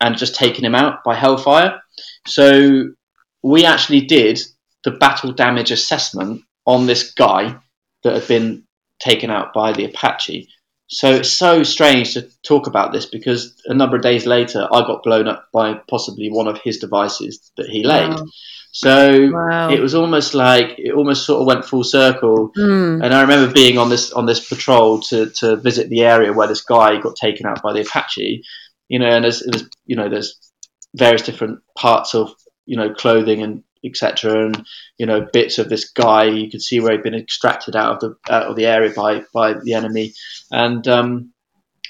and just taken him out by Hellfire. So we actually did the battle damage assessment on this guy that had been taken out by the Apache. So it's so strange to talk about this because a number of days later, I got blown up by possibly one of his devices that he laid. Wow. So Wow. it was almost like it almost sort of went full circle. Hmm. And I remember being on this on this patrol to, to visit the area where this guy got taken out by the Apache. You know, and there's, there's you know there's various different parts of you know clothing and etc. And you know bits of this guy. You could see where he'd been extracted out of the out of the area by by the enemy, and um,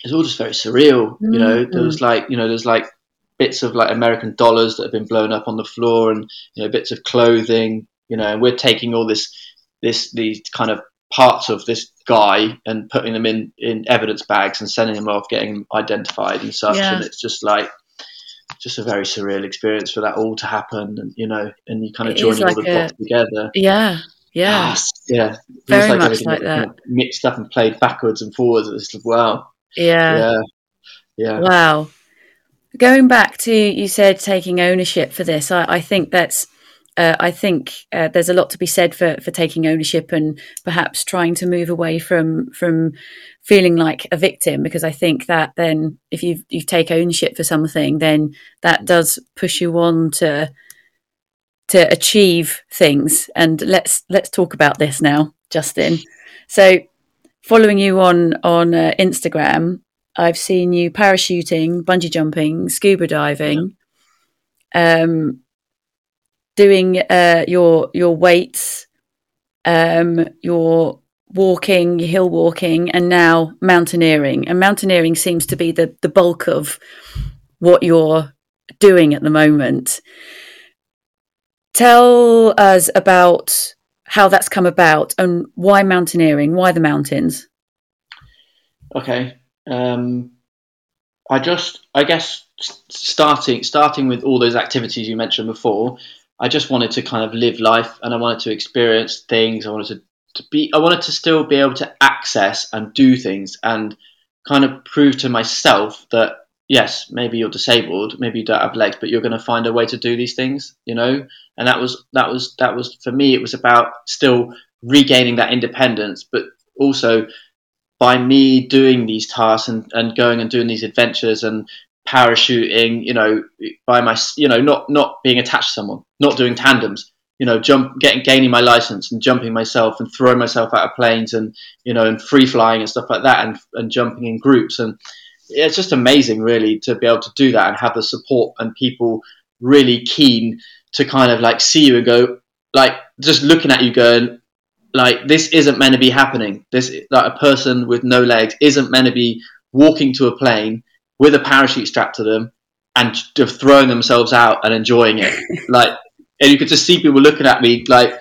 it's all just very surreal. You know, there was like you know there's like bits of like American dollars that have been blown up on the floor, and you know bits of clothing. You know, and we're taking all this this these kind of parts of this guy and putting them in in evidence bags and sending them off, getting them identified and such. Yeah. And it's just like just a very surreal experience for that all to happen, and you know, and you kind of It join is all the a- dots together. Yeah. Yeah. Ah, yeah, Very much like got kind that. mixed up and played backwards and forwards. It's like, wow, Yeah. yeah, yeah. Wow. Going back to you said taking ownership for this, I, I think that's. Uh, I think uh, there's a lot to be said for, for taking ownership and perhaps trying to move away from from feeling like a victim because I think that then if you you take ownership for something then that does push you on to to achieve things. And let's let's talk about this now Justin. So following you on on uh, Instagram I've seen you parachuting, bungee jumping, scuba diving, um, doing uh, your your weights, um, your walking, hill walking, and now mountaineering. And mountaineering seems to be the, the bulk of what you're doing at the moment. Tell us about how that's come about and why mountaineering, why the mountains? Okay. Um, I just, I guess, starting starting with all those activities you mentioned before, I just wanted to kind of live life and I wanted to experience things. I wanted to, to be, I wanted to still be able to access and do things and kind of prove to myself that yes, maybe you're disabled, maybe you don't have legs, but you're going to find a way to do these things, you know. And that was that was that was for me. It was about still regaining that independence, but also by me doing these tasks and, and going and doing these adventures and parachuting, you know, by my, you know, not not being attached to someone, not doing tandems, you know, jump, getting gaining my license and jumping myself and throwing myself out of planes and you know and free flying and stuff like that and and jumping in groups and it's just amazing, really, to be able to do that and have the support and people really keen to kind of like see you and go, like, just looking at you going, like, this isn't meant to be happening. This, like, a person with no legs isn't meant to be walking to a plane with a parachute strapped to them and just throwing themselves out and enjoying it. like, and you could just see people looking at me, like,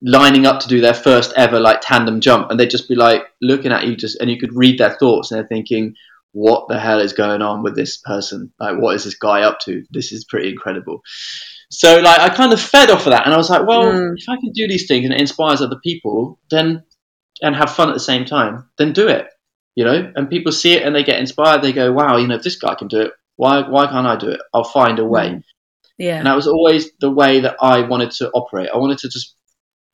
lining up to do their first ever like tandem jump and they'd just be like looking at you just and you could read their thoughts and they're thinking what the hell is going on with this person? Like, what is this guy up to? This is pretty incredible. So, like, I kind of fed off of that, and I was like, well, mm. if I can do these things and it inspires other people, then and have fun at the same time, then do it. You know, and people see it and they get inspired. They go, wow, you know, if this guy can do it, why why can't I do it? I'll find a way. Mm. Yeah. And that was always the way that I wanted to operate. I wanted to just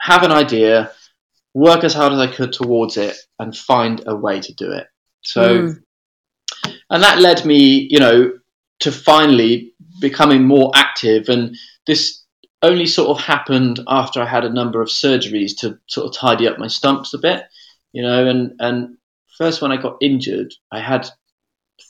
have an idea, work as hard as I could towards it, and find a way to do it. So. Mm and that led me, you know, to finally becoming more active. And this only sort of happened after I had a number of surgeries to sort of tidy up my stumps a bit, you know. And and first when I got injured, I had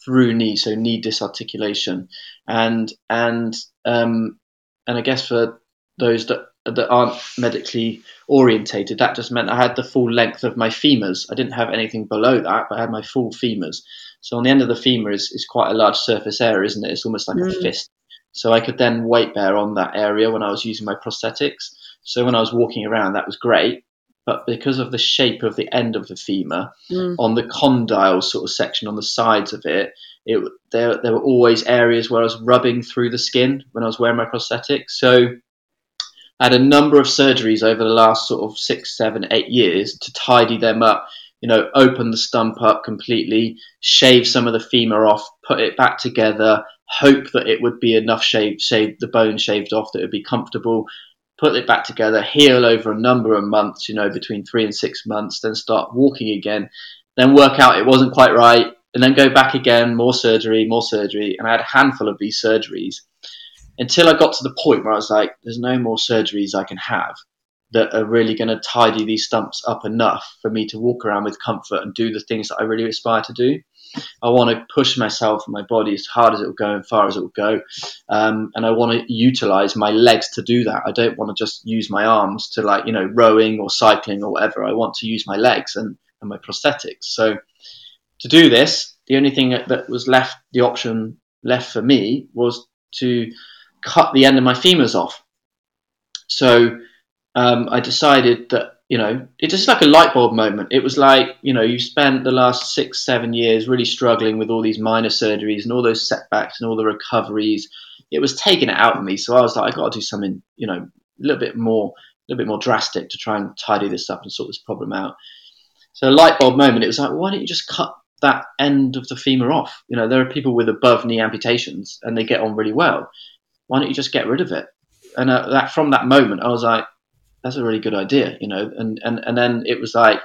through knee, so knee disarticulation, and and um, and I guess for those that that aren't medically orientated, that just meant I had the full length of my femurs. I didn't have anything below that, but I had my full femurs. So on the end of the femur is, is quite a large surface area, isn't it? It's almost like mm. a fist. So I could then weight bear on that area when I was using my prosthetics. So when I was walking around, that was great. But because of the shape of the end of the femur, mm. on the condyle sort of section on the sides of it, it there, there were always areas where I was rubbing through the skin when I was wearing my prosthetics. So I had a number of surgeries over the last sort of six, seven, eight years to tidy them up you know, open the stump up completely, shave some of the femur off, put it back together, hope that it would be enough shave, shave the bone shaved off that it would be comfortable, put it back together, heal over a number of months, you know, between three and six months, then start walking again, then work out it wasn't quite right, and then go back again, more surgery, more surgery, and I had a handful of these surgeries until I got to the point where I was like, there's no more surgeries I can have that are really going to tidy these stumps up enough for me to walk around with comfort and do the things that I really aspire to do. I want to push myself and my body as hard as it will go and far as it will go. Um, and I want to utilize my legs to do that. I don't want to just use my arms to like, you know, rowing or cycling or whatever. I want to use my legs and, and my prosthetics. So to do this, the only thing that was left, the option left for me was to cut the end of my femurs off. So um, I decided that you know it's just like a light bulb moment. It was like you know you spent the last six seven years really struggling with all these minor surgeries and all those setbacks and all the recoveries. It was taking it out of me, so I was like, I got to do something you know a little bit more a little bit more drastic to try and tidy this up and sort this problem out. So a light bulb moment. It was like, why don't you just cut that end of the femur off? You know, there are people with above knee amputations and they get on really well. Why don't you just get rid of it? And uh, that from that moment, I was like, that's a really good idea, you know. And and and then it was like,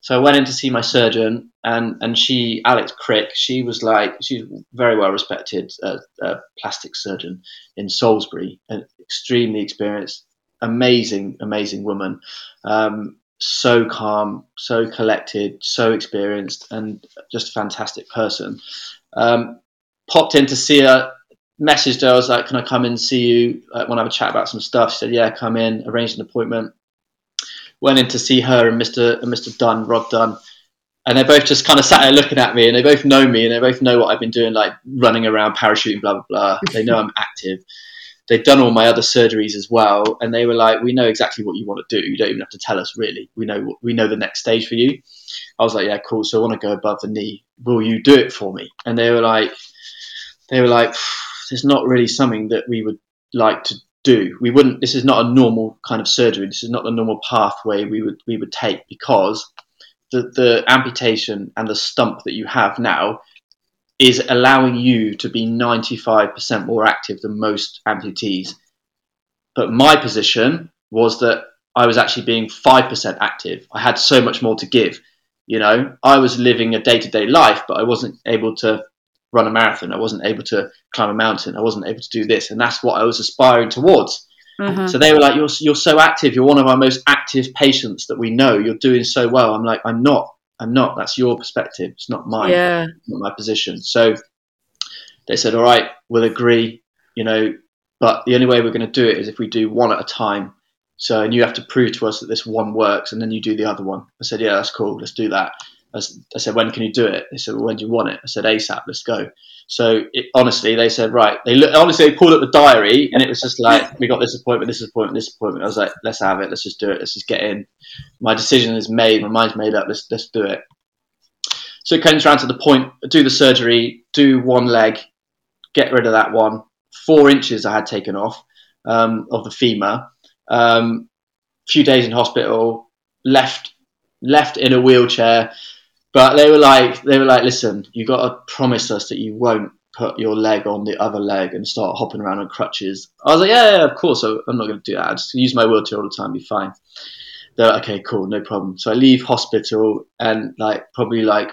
so I went in to see my surgeon, and and she, Alex Crick, she was like, she's very well respected uh, uh, plastic surgeon in Salisbury, an extremely experienced, amazing, amazing woman. Um, so calm, so collected, so experienced, and just a fantastic person. Um, popped in to see her messaged her. I was like, "Can I come and see you? Like, want to have a chat about some stuff?" She said, "Yeah, come in." Arranged an appointment. went in to see her and Mr. and Mr. Dunn, Rob Dunn, and they both just kind of sat there looking at me, and they both know me, and they both know what I've been doing, like running around, parachuting, blah blah blah. They know I'm active. They've done all my other surgeries as well, and they were like, "We know exactly what you want to do. You don't even have to tell us, really. We know we know the next stage for you." I was like, "Yeah, cool. So I want to go above the knee. Will you do it for me?" And they were like, "They were like, there's not really something that we would like to do. We wouldn't. This is not a normal kind of surgery. This is not the normal pathway we would we would take because the the amputation and the stump that you have now is allowing you to be 95% more active than most amputees. But my position was that I was actually being 5% active. I had so much more to give. You know, I was living a day to day life, but I wasn't able to run a marathon. I wasn't able to climb a mountain. I wasn't able to do this. And that's what I was aspiring towards. Mm-hmm. So they were like, you're, you're so active. You're one of our most active patients that we know. You're doing so well. I'm like, I'm not. I'm not. That's your perspective. It's not mine. Yeah. Not my position. So they said, all right, we'll agree, you know, but the only way we're going to do it is if we do one at a time. So, and you have to prove to us that this one works and then you do the other one. I said, yeah, that's cool. Let's do that. I, said, when can you do it? They said, well, when do you want it? I said, ASAP, let's go. So it, honestly, they said, right. They look, honestly, they pulled up the diary and it was just like, we got this appointment, this appointment, this appointment. I was like, let's have it. Let's just do it. Let's just get in. My decision is made. My mind's made up. Let's, let's do it. So it comes around to the point, do the surgery, do one leg, get rid of that one. Four inches I had taken off um, of the femur. Um, few days in hospital, left left in a wheelchair, but they were like, they were like, listen, you got to promise us that you won't put your leg on the other leg and start hopping around on crutches. I was like, yeah, yeah of course. I'm not going to do that. I just use my wheelchair all the time, be fine. They're like, okay, cool, no problem. So I leave hospital and like probably like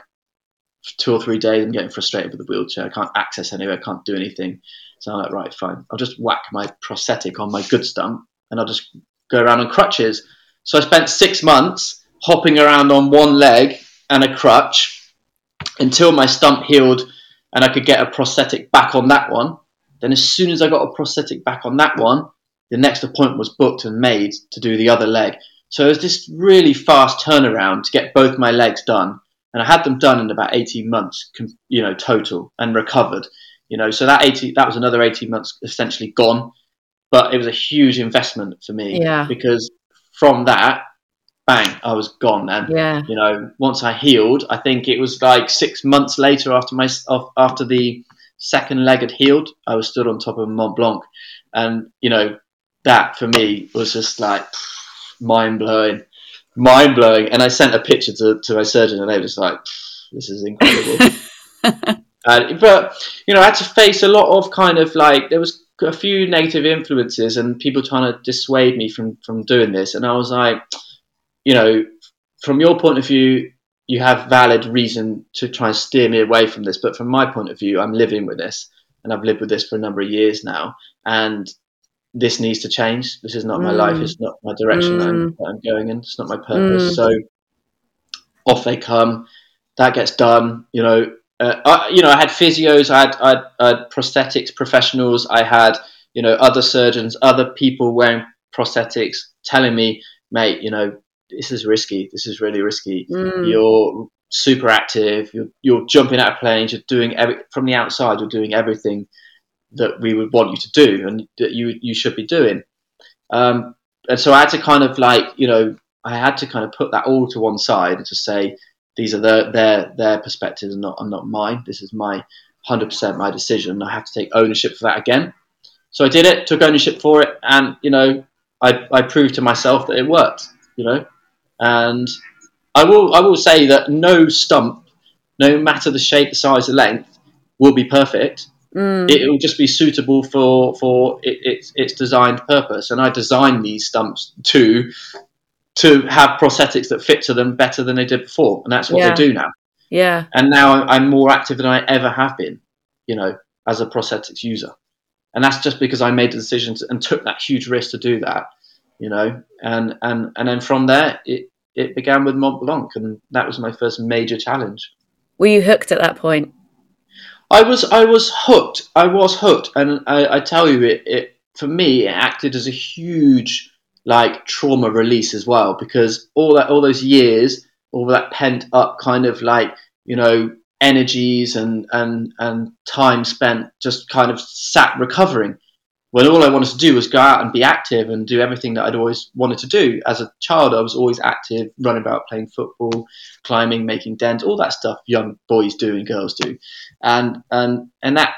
two or three days, I'm getting frustrated with the wheelchair. I can't access anywhere, I can't do anything. So I'm like, right, fine. I'll just whack my prosthetic on my good stump and I'll just go around on crutches. So I spent six months hopping around on one leg and a crutch until my stump healed and I could get a prosthetic back on that one. Then, as soon as I got a prosthetic back on that one, the next appointment was booked and made to do the other leg. So it was this really fast turnaround to get both my legs done, and I had them done in about 18 months, you know, total, and recovered. You know, so that 18, that was another 18 months essentially gone, but it was a huge investment for me yeah. because from that bang, I was gone. And yeah. you know, once I healed, I think it was like six months later after my after the second leg had healed, I was stood on top of Mont Blanc, and you know, that for me was just like mind blowing, mind blowing. And I sent a picture to, to my surgeon, and they were just like, "This is incredible." uh, but you know, I had to face a lot of kind of like there was a few negative influences and people trying to dissuade me from from doing this, and I was like you know, from your point of view, you have valid reason to try and steer me away from this. But from my point of view, I'm living with this and I've lived with this for a number of years now. And this needs to change. This is not my life. It's not my direction mm. that, I'm, that, I'm, going in. It's not my purpose. Mm. So off they come. That gets done. You know, uh, I, you know, I had physios, I had, I had, I had prosthetics professionals, I had, you know, other surgeons, other people wearing prosthetics telling me, mate, you know, this is risky. This is really risky. Mm. You're super active. You're, you're jumping out of planes. You're doing every, from the outside. You're doing everything that we would want you to do and that you you should be doing. Um, and so I had to kind of like you know I had to kind of put that all to one side and just say these are their their their perspectives and not and not mine. This is my hundred percent my decision. I have to take ownership for that again. So I did it, took ownership for it, and you know I I proved to myself that it worked. You know, and I will I will say that no stump, no matter the shape, the size, the length, will be perfect. Mm. It will just be suitable for for it, its its designed purpose. And I designed these stumps to to have prosthetics that fit to them better than they did before, and that's what yeah. they do now. Yeah. And now I'm more active than I ever have been, you know, as a prosthetics user. And that's just because I made the decision to, and took that huge risk to do that, you know. And and and then from there, it it began with Mont Blanc, and that was my first major challenge. Were you hooked at that point? I was. I was hooked. I was hooked, and I, I tell you, it, it for me it acted as a huge like trauma release as well because all that all those years all that pent up kind of like you know energies and and and time spent just kind of sat recovering when all I wanted to do was go out and be active and do everything that I'd always wanted to do. As a child, I was always active, running about, playing football, climbing, making dens, all that stuff young boys do and girls do, and and and that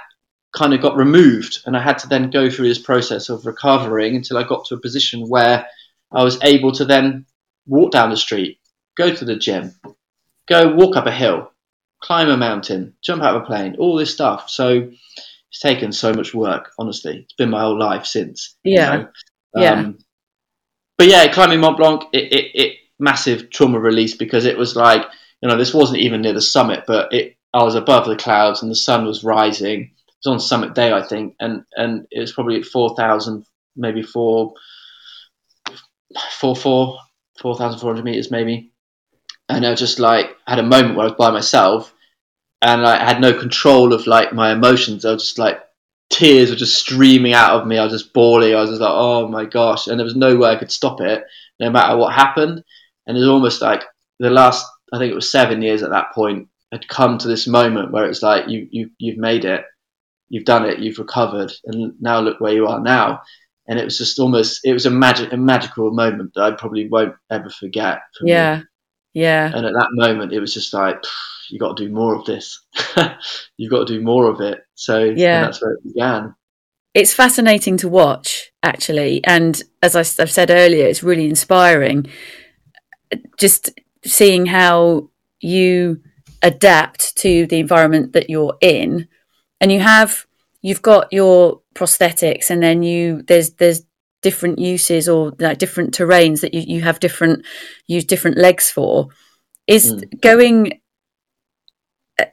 kind of got removed, and I had to then go through this process of recovering until I got to a position where I was able to then walk down the street, go to the gym, go walk up a hill, climb a mountain, jump out of a plane, all this stuff. So it's taken so much work. Honestly, it's been my whole life since. Yeah, you know? yeah. Um, but yeah, climbing Mont Blanc, it, it, it, massive trauma release because it was like you know this wasn't even near the summit, but it I was above the clouds and the sun was rising. It was on summit day, I think, and and it was probably at four thousand, maybe four, four, four, four thousand four hundred meters, maybe. And I just like had a moment where I was by myself and I had no control of like my emotions. I was just like tears were just streaming out of me. I was just bawling. I was just like, oh my gosh, and there was no way I could stop it, no matter what happened. And it was almost like the last, I think it was seven years at that point, had come to this moment where it's like you you you've made it, you've done it, you've recovered, and now look where you are now. And it was just almost, it was a magic, a magical moment that I probably won't ever forget. yeah, me. yeah. And at that moment, it was just like you got to do more of this. You've got to do more of it. So yeah, that's where it began. It's fascinating to watch, actually, and as I've said earlier, it's really inspiring. Just seeing how you adapt to the environment that you're in, and you have you've got your prosthetics, and then you there's there's different uses or like different terrains that you, you have different use different legs for is mm. going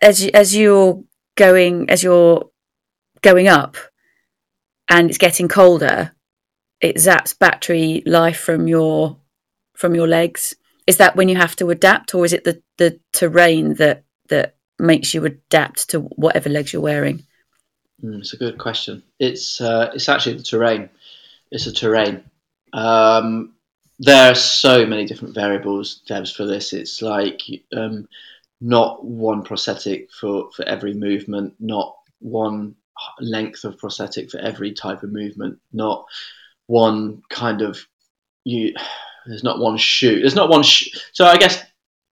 as you, as you're going as you're going up and it's getting colder it zaps battery life from your from your legs. Is that when you have to adapt or is it the the terrain that that makes you adapt to whatever legs you're wearing? Mm, it's a good question. It's uh, it's actually the terrain. It's a terrain. Um, there are so many different variables Debs for this. It's like um, not one prosthetic for, for every movement, not one length of prosthetic for every type of movement, not one kind of you. There's not one shoe. There's not one. Sh- so I guess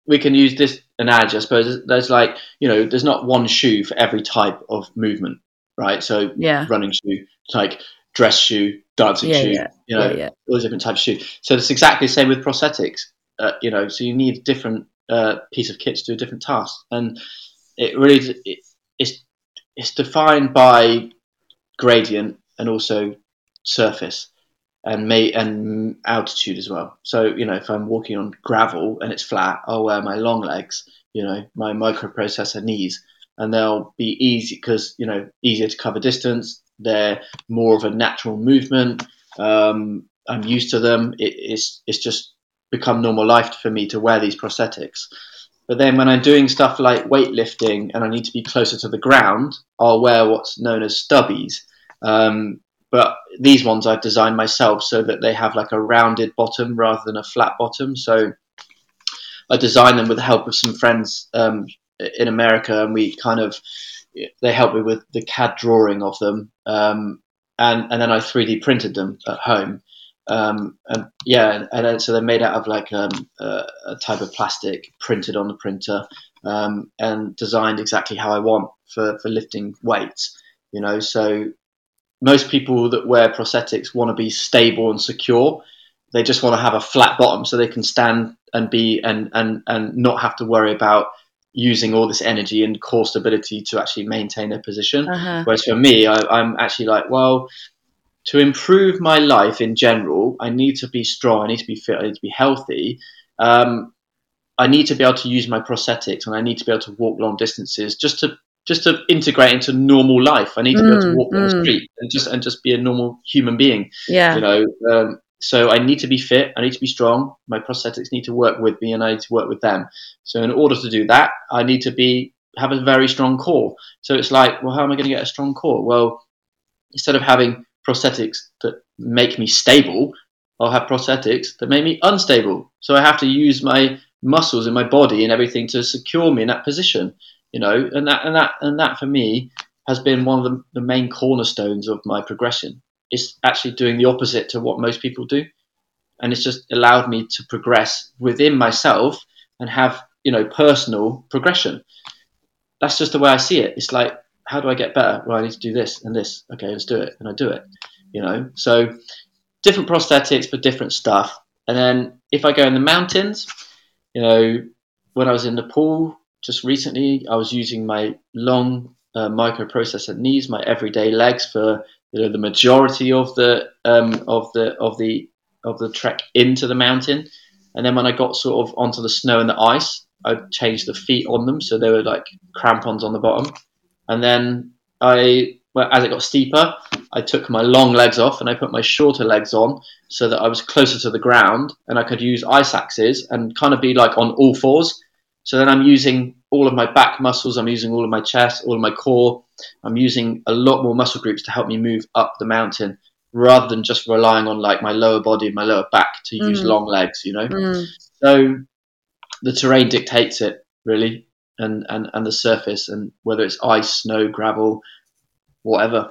we can use this analogy. I suppose there's like you know there's not one shoe for every type of movement, right? So yeah, running shoe, like dress shoe, dancing yeah, shoe, yeah, you know, yeah, all different types of shoe. So it's exactly the same with prosthetics. Uh, you know, so you need different uh, piece of kit to do a different task, and it really it, it's it's defined by gradient and also surface and may and altitude as well. So you know, if I'm walking on gravel and it's flat, I'll wear my long legs, you know, my microprocessor knees, and they'll be easy because you know easier to cover distance. They're more of a natural movement. Um, I'm used to them. It, it's it's just become normal life for me to wear these prosthetics. But then when I'm doing stuff like weightlifting and I need to be closer to the ground, I'll wear what's known as stubbies. Um, but these ones I've designed myself so that they have like a rounded bottom rather than a flat bottom. So I designed them with the help of some friends um, in America, and we kind of they helped me with the CAD drawing of them, um, and and then I 3D printed them at home. Um, and yeah, and, and, so they're made out of like um, uh, a type of plastic printed on the printer um, and designed exactly how I want for, for lifting weights. You know, so most people that wear prosthetics want to be stable and secure. They just want to have a flat bottom so they can stand and be and and and not have to worry about using all this energy and core stability to actually maintain their position. Uh-huh. Whereas for me, I, I'm actually like, well, to improve my life in general, I need to be strong. I need to be fit. I need to be healthy. Um, I need to be able to use my prosthetics, and I need to be able to walk long distances just to just to integrate into normal life. I need to be able to mm, walk down the mm. street and just and just be a normal human being. Yeah, you know. Um, so I need to be fit. I need to be strong. My prosthetics need to work with me, and I need to work with them. So in order to do that, I need to be have a very strong core. So it's like, well, how am I going to get a strong core? Well, instead of having prosthetics that make me stable, I'll have prosthetics that make me unstable. So I have to use my muscles in my body and everything to secure me in that position. You know, and that and that and that for me has been one of the, the main cornerstones of my progression. It's actually doing the opposite to what most people do, and it's just allowed me to progress within myself and have you know personal progression. That's just the way I see it. It's like, how do I get better? Well, I need to do this and this. Okay, let's do it, and I do it. You know, so different prosthetics for different stuff. And then if I go in the mountains, you know, when I was in Nepal just recently, I was using my long uh, microprocessor knees, my everyday legs for you know the majority of the um, of the of the of the trek into the mountain. And then when I got sort of onto the snow and the ice, I changed the feet on them so they were like crampons on the bottom. And then I, well, as it got steeper, I took my long legs off and I put my shorter legs on so that I was closer to the ground and I could use ice axes and kind of be like on all fours. So then I'm using all of my back muscles, I'm using all of my chest, all of my core. I'm using a lot more muscle groups to help me move up the mountain rather than just relying on like my lower body and my lower back to use Mm. long legs, you know? Mm. So the terrain dictates it really and, and, and the surface and whether it's ice, snow, gravel, whatever.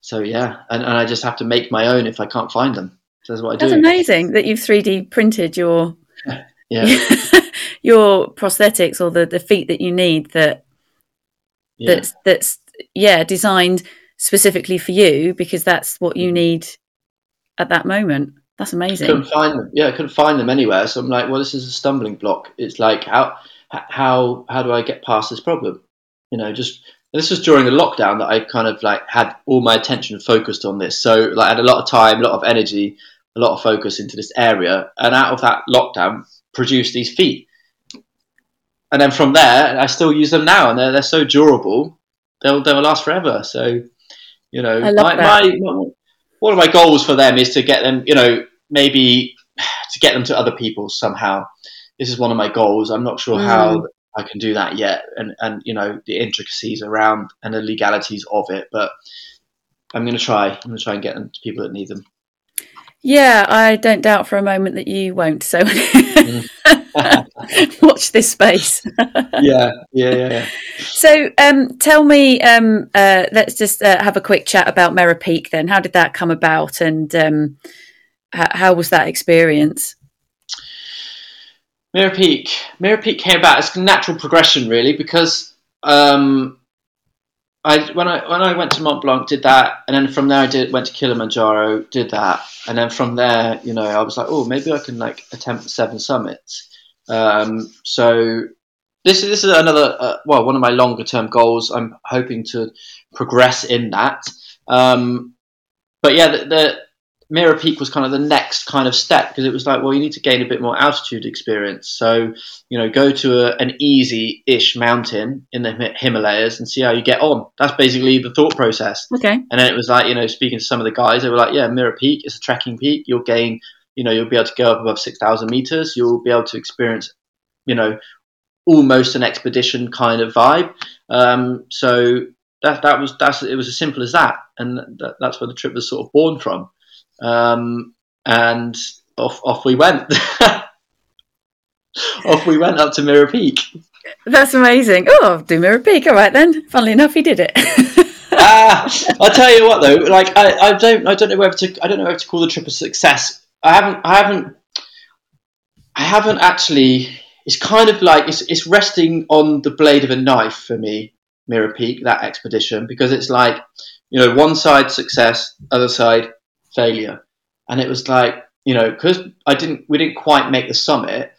So yeah, and, and I just have to make my own if I can't find them. So that's what I That's do. amazing that you've 3D printed your Yeah, your prosthetics or the, the feet that you need that yeah. that's that's yeah designed specifically for you because that's what you mm-hmm. need at that moment. That's amazing. couldn't find them. Yeah, I couldn't find them anywhere. So I'm like, well, this is a stumbling block. It's like how how how do I get past this problem? You know, just this was during the lockdown that I kind of like had all my attention focused on this. So like I had a lot of time, a lot of energy, a lot of focus into this area, and out of that lockdown, produced these feet. And then from there, I still use them now, and they're they're so durable. They'll they'll last forever. So, you know, my, that. my one of my goals for them is to get them, you know, maybe to get them to other people somehow. This is one of my goals. I'm not sure Mm. how I can do that yet, and and you know the intricacies around and the legalities of it, but I'm going to try. I'm going to try and get them to people that need them. Yeah, I don't doubt for a moment that you won't. So Mm. watch this space. yeah, yeah, yeah, yeah. So um, tell me, um, uh, let's just uh, have a quick chat about Mera Peak then. How did that come about and um, h- how was that experience? Mera Peak. Mera Peak came about as natural progression, really, because um, I when I when I went to Mont Blanc, did that, and then from there I did went to Kilimanjaro, did that, and then from there, you know, I was like, oh, maybe I can like attempt seven summits. Um, so this is this is another uh, well, one of my longer term goals. I'm hoping to progress in that. Um, but yeah, the, the Mera Peak was kind of the next kind of step because it was like, well, you need to gain a bit more altitude experience. So, you know, go to a, an easy-ish mountain in the Himalayas and see how you get on. That's basically the thought process. Okay. And then it was like, you know, speaking to some of the guys, they were like, yeah, Mera Peak is a trekking peak. You'll gain, you know, you'll be able to go up above 6,000 meters. You'll be able to experience, you know, almost an expedition kind of vibe. Um, so that, that was, that's, it was as simple as that. And that, that's where the trip was sort of born from. Um, and off, off we went. off we went up to Mera Peak. That's amazing. Oh, I'll do Mera Peak. All right then. Funnily enough, he did it. ah, I'll tell you what though, like I, I don't I don't know whether to I don't know whether to call the trip a success. I haven't I haven't I haven't actually it's kind of like it's it's resting on the blade of a knife for me, Mera Peak, that expedition, because it's like, you know, one side success, other side failure. And it was like, you know, because I didn't we didn't quite make the summit,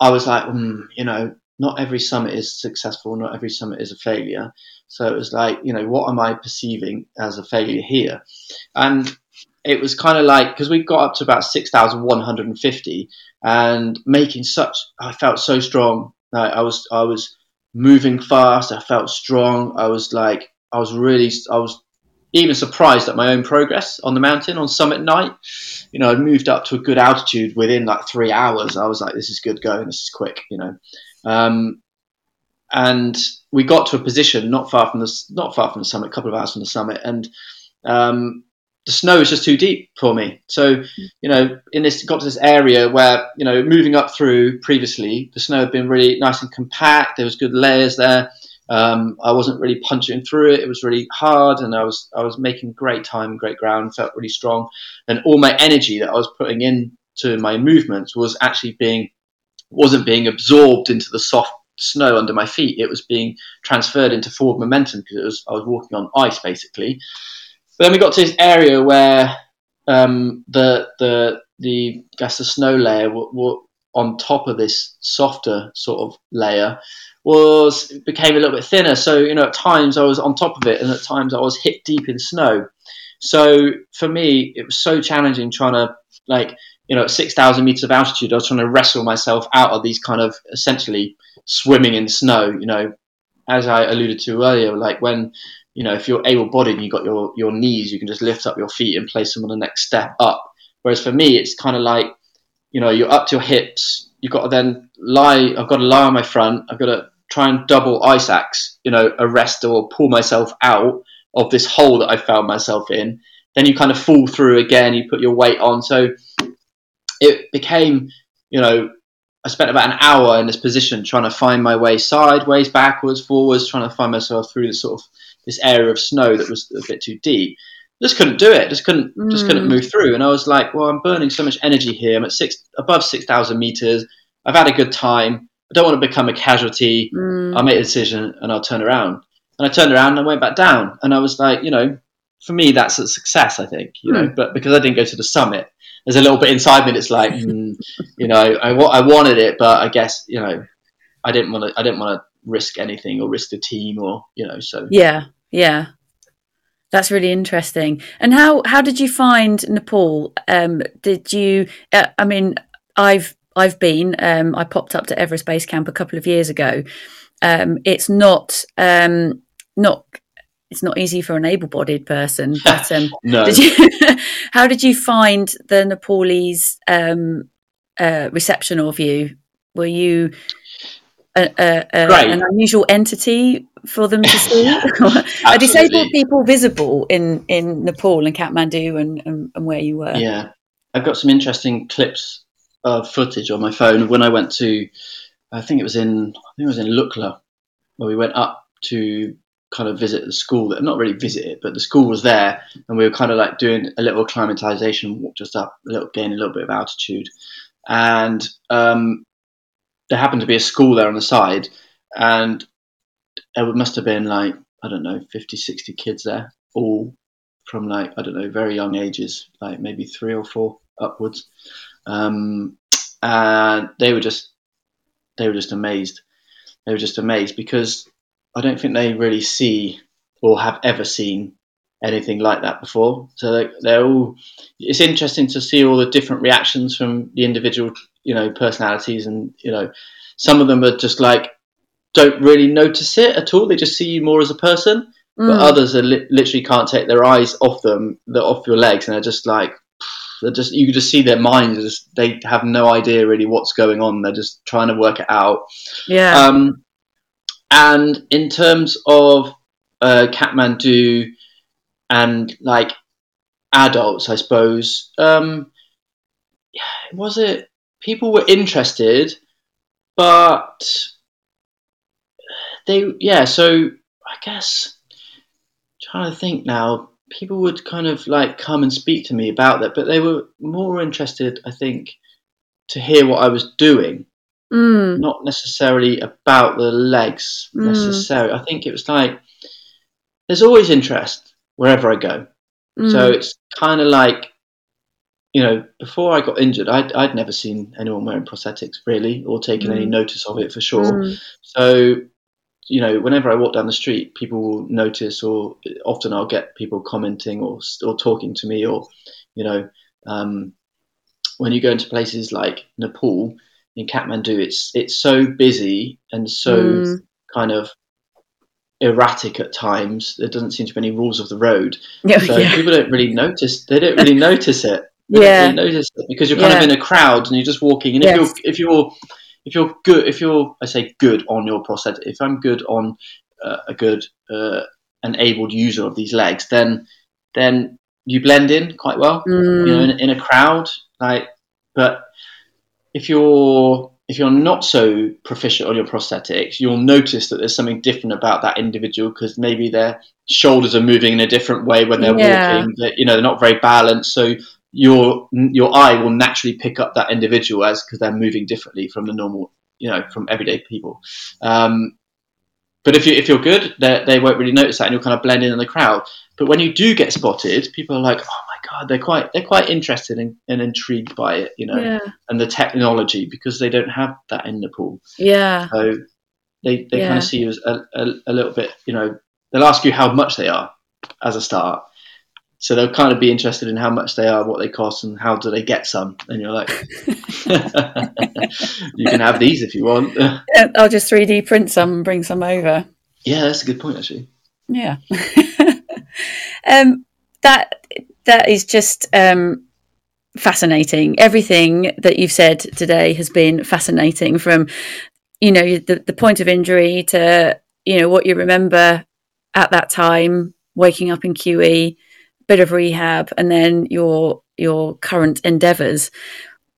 I was like, mm, you know, not every summit is successful, not every summit is a failure. So it was like, you know, what am I perceiving as a failure here? And it was kind of like because we got up to about six thousand one hundred and fifty, and making such, I felt so strong. Like I was, I was moving fast. I felt strong. I was like, I was really, I was even surprised at my own progress on the mountain on summit night. You know, I moved up to a good altitude within like three hours. I was like, this is good going. This is quick. You know. Um, and we got to a position not far from the not far from the summit, a couple of hours from the summit, and um, the snow is just too deep for me. So, you know, in this got to this area where, you know, moving up through previously, the snow had been really nice and compact. There was good layers there. Um, I wasn't really punching through it. It was really hard, and I was I was making great time, great ground, felt really strong, and all my energy that I was putting into my movements was actually being wasn't being absorbed into the soft snow under my feet. It was being transferred into forward momentum because was I was walking on ice basically. But then we got to this area where um, the the the I guess the snow layer w- w- on top of this softer sort of layer was became a little bit thinner. So you know, at times I was on top of it, and at times I was hip deep in snow. So for me, it was so challenging trying to like you know at six thousand meters of altitude, I was trying to wrestle myself out of these kind of essentially swimming in snow. You know, as I alluded to earlier, like when you know, if you're able-bodied and you've got your, your knees, you can just lift up your feet and place them on the next step up. Whereas for me, it's kind of like, you know, you're up to your hips. You've got to then lie. I've got to lie on my front. I've got to try and double ice axe, you know, arrest or pull myself out of this hole that I found myself in. Then you kind of fall through again. You put your weight on. So it became, you know, I spent about an hour in this position trying to find my way sideways, backwards, forwards, trying to find myself through this sort of this area of snow that was a bit too deep. Just couldn't do it. Just couldn't. Mm. Just couldn't hmm. move through. And I was like, well, I'm burning so much energy here. I'm at six above six thousand meters. I've had a good time. I don't want to become a casualty. Mm. I'll make a decision and I'll turn around. And I turned around and I went back down. And I was like, you know, for me that's a success. I think, you mm. know, hmm. but because I didn't go to the summit, there's a little bit inside me that's like, mm, you know, I, I wanted it, but I guess you know, I didn't want to. I didn't want to risk anything or risk the team or you know. So yeah, yeah. That's really interesting. And how how did you find Nepal? Um, did you? Uh, I mean, I've I've been. Um, I popped up to Everest Base Camp a couple of years ago. Um, it's not um, not it's not easy for an able-bodied person. But um, no. did you, how did you find the Nepalese um, uh, reception of you? Were you a, a, a, an unusual entity for them to see? Are disabled people visible in, in Nepal and Kathmandu and, and, and, where you were? Yeah, I've got some interesting clips of footage on my phone when I went to, I think it was in, I think it was in Lukla, where we went up to kind of visit the school that not really visit it, but the school was there, and we were kind of like doing a little acclimatization, walk just up a little, gain a little bit of altitude, and um, there happened to be a school there on the side, and it must have been like I don't know 50, 60 kids there, all from like I don't know very young ages, like maybe three or four upwards, um, and they were just they were just amazed. They were just amazed because I don't think they really see or have ever seen anything like that before. So they, they're all. It's interesting to see all the different reactions from the individual, you know, personalities, and you know, some of them are just like don't really notice it at all. They just see you more as a person. Mm. But others are li- literally can't take their eyes off them, they're off your legs, and they're just like they're just you can just see their minds. Just they have no idea really what's going on. They're just trying to work it out. Yeah. Um, and in terms of uh, Kathmandu and like adults, I suppose, um, was it people were interested, but they, yeah, so I guess trying to think now, people would kind of like come and speak to me about that, but they were more interested, I think, to hear what I was doing mm. not necessarily about the legs mm. necessarily. I think it was like there's always interest wherever I go. Mm. So it's kind of like you know, before I got injured, I'd, I'd never seen anyone wearing prosthetics really, or taken any mm. notice of it for sure. Mm. So, you know, whenever I walk down the street, people will notice, or often I'll get people commenting or or talking to me, or you know, um, when you go into places like Nepal, in Kathmandu, it's it's so busy and so mm. kind of erratic at times. There doesn't seem to be any rules of the road, yeah, so yeah. people don't really notice. They don't really notice it. They yeah, really notice it because you're kind yeah. of in a crowd and you're just walking. And if yes. you're if you're if you're good, if you're I say good on your prosthetic, if I'm good on uh, a good uh, enabled user of these legs, then then you blend in quite well. Mm. You know, in, in a crowd, like, but if you're if you're not so proficient on your prosthetics, you'll notice that there's something different about that individual because maybe their shoulders are moving in a different way when they're Yeah. walking. That you know they're not very balanced, so your your eye will naturally pick up that individual as because they're moving differently from the normal, you know, from everyday people. Um, but if you if you're good, they they won't really notice that, and you'll kind of blend in in the crowd. But when you do get spotted, people are like, "Oh my god!" They're quite they're quite interested and, and intrigued by it, you know yeah, and the technology because they don't have that in Nepal. yeah, So they, they Yeah. kind of see you as a, a, a little bit, you know, they'll ask you how much they are as a start. So they'll kind of be interested in how much they are, what they cost, and how do they get some. And you're like, you can have these if you want. I'll just 3D print some and bring some over. yeah, that's a good point, actually. Yeah. um, that that is just um, fascinating. Everything that you've said today has been fascinating. From you know the the point of injury to you know what you remember at that time, waking up in QE, bit of rehab, and then your your current endeavours.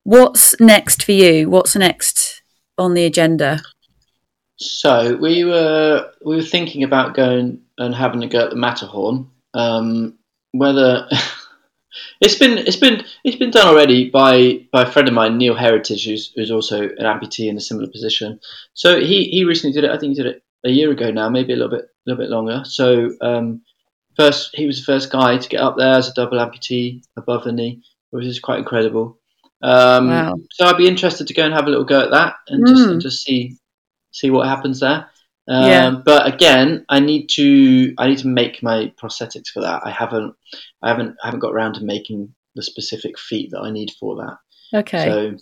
What's next for you? What's next on the agenda? So we were we were thinking about going and having a go at the Matterhorn. Um, whether it's been it's been it's been done already by by a friend of mine, Neil Heritage, who's who's also an amputee in a similar position. So he he recently did it. I think he did it a year ago now, maybe a little bit a little bit longer. So um, first he was the first guy to get up there as a double amputee above the knee, which is quite incredible. Um, Wow. So I'd be interested to go and have a little go at that and just Mm. and just see see what happens there. Um, Yeah. But again, I need to I need to make my prosthetics for that. I haven't I haven't I haven't got around to making the specific feet that I need for that. Okay. So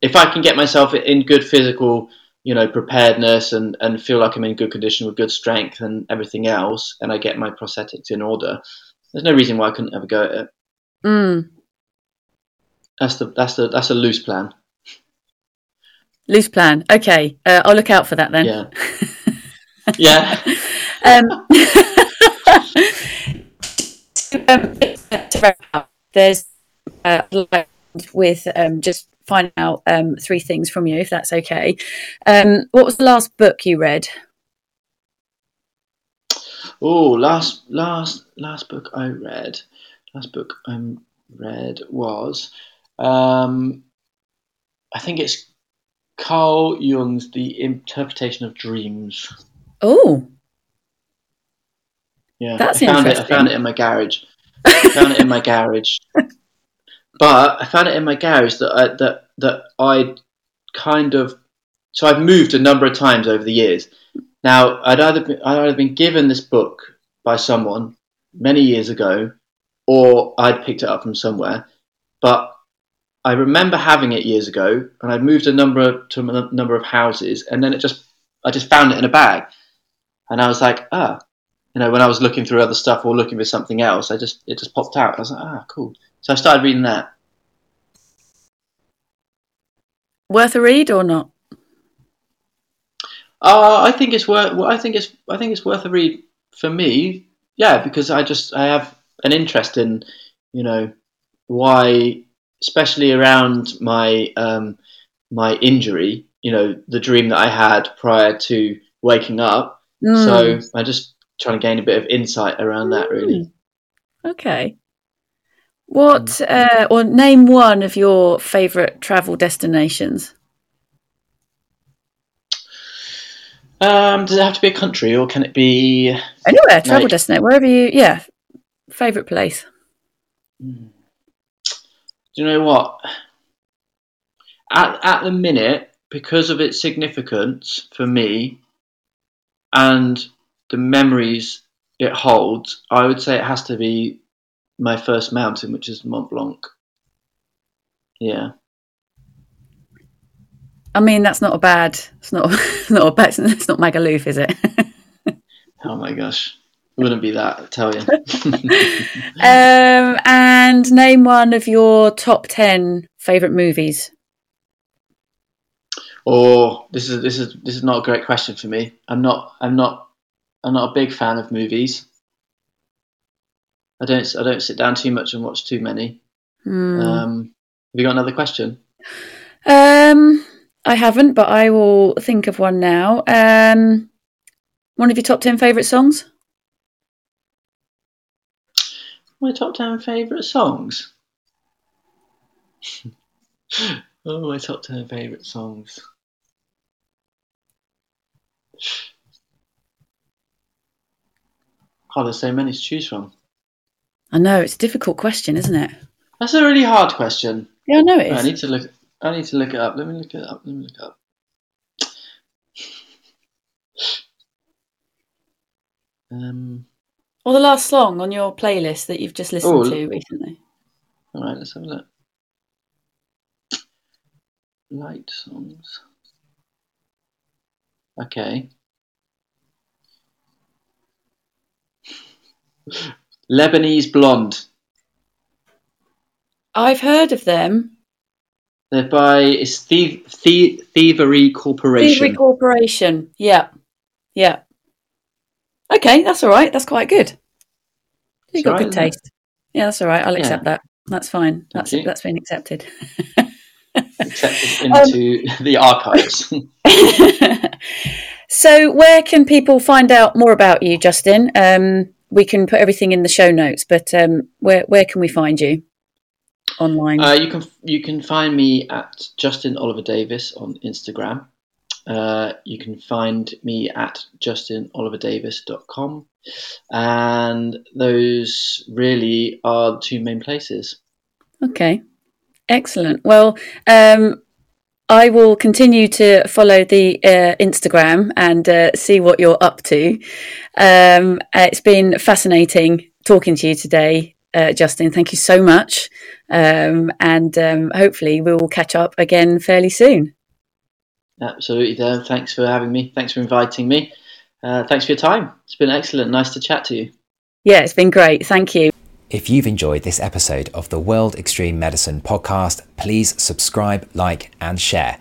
if I can get myself in good physical, you know, preparedness and, and feel like I'm in good condition with good strength and everything else, and I get my prosthetics in order, there's no reason why I couldn't ever go at it. Mm. That's the that's the that's a loose plan. Loose plan. Okay, uh, I'll look out for that then. Yeah. Yeah. Um, um, to wrap up, there's uh, with um, just finding out um, three things from you, if that's okay. Um, what was the last book you read? Oh, last last last book I read, last book I read was, um, I think it's Carl Jung's The Interpretation of Dreams. Oh, Yeah, That's I found it. I found it in my garage. I found it in my garage, but I found it in my garage that I, that that I kind of so I've moved a number of times over the years. Now I'd either been, I'd either been given this book by someone many years ago, or I'd picked it up from somewhere. But I remember having it years ago, and I'd moved a number to a number of houses, and then it just I just found it in a bag, and I was like, ah, you know, when I was looking through other stuff or looking for something else, I just it just popped out. I was like, ah, cool. So I started reading that. worth a read or not? Uh, I think it's worth. I think it's. I think it's worth a read for me. Yeah, because I just I have an interest in, you know, why, especially around my um, my injury. You know, the dream that I had prior to waking up. Mm, So I'm just trying to gain a bit of insight around that. Really. okay. What uh, or name one of your favourite travel destinations? Um, does it have to be a country or can it be? Anywhere, travel Like- destination, wherever you, yeah, favourite place. Do you know what? At at the minute, because of its significance for me, and the memories it holds, I would say it has to be my first mountain, which is Mont Blanc. Yeah. I mean, that's not a bad. It's not. not a bad. It's not Magaluf, is it? Oh my gosh. It wouldn't be that, I tell you. um, and name one of your top ten favorite movies. or this is this is this is not a great question for me. I'm not I'm not I'm not a big fan of movies. I don't I don't sit down too much and watch too many. Hmm. Um, have you got another question? Um, I haven't, but I will think of one now. Um, one of your top ten favourite songs? My top ten favourite songs. oh, my top ten favourite songs. God, there's so many to choose from. I know it's a difficult question, isn't it? That's a really hard question. Yeah, I know it I need to look. I need to look it up. Let me look it up. Let me look it up. Um. Or the last song on your playlist that you've just listened Oh, to recently. All right. Let's have a look. Light songs. Okay. Lebanese Blonde. I've heard of them. They're by it's Thie- Thie- Thievery Corporation. Thievery Corporation. Yeah, yeah. Okay, that's all right. That's quite good. You've got good right, it? taste. Yeah, that's all right. I'll Yeah. accept that. That's fine. That's that's been accepted. accepted Um, into the archives. so, where can people find out more about you, Justin? Um, we can put everything in the show notes, but um, where where can we find you online? uh, you can you can find me at Justin Oliver Davis on Instagram. Uh, you can find me at justinoliverdavis.com. And those really are the two main places. Okay, excellent. Well, um, I will continue to follow the uh, Instagram and uh, see what you're up to. Um, uh, it's been fascinating talking to you today, uh, Justin. Thank you so much. Um, and um, hopefully, we will catch up again fairly soon. Absolutely, Dave. Thanks for having me. Thanks for inviting me. Uh, thanks for your time. It's been excellent. Nice to chat to you. Yeah, it's been great. Thank you. If you've enjoyed this episode of the World Extreme Medicine podcast, please subscribe, like, and share.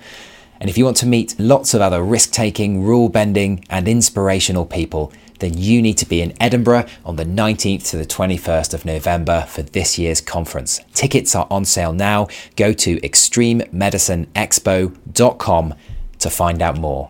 And if you want to meet lots of other risk taking, rule bending, and inspirational people, then you need to be in Edinburgh on the 19th to the 21st of November for this year's conference. Tickets are on sale now. Go to extrememedicineexpo.com to find out more.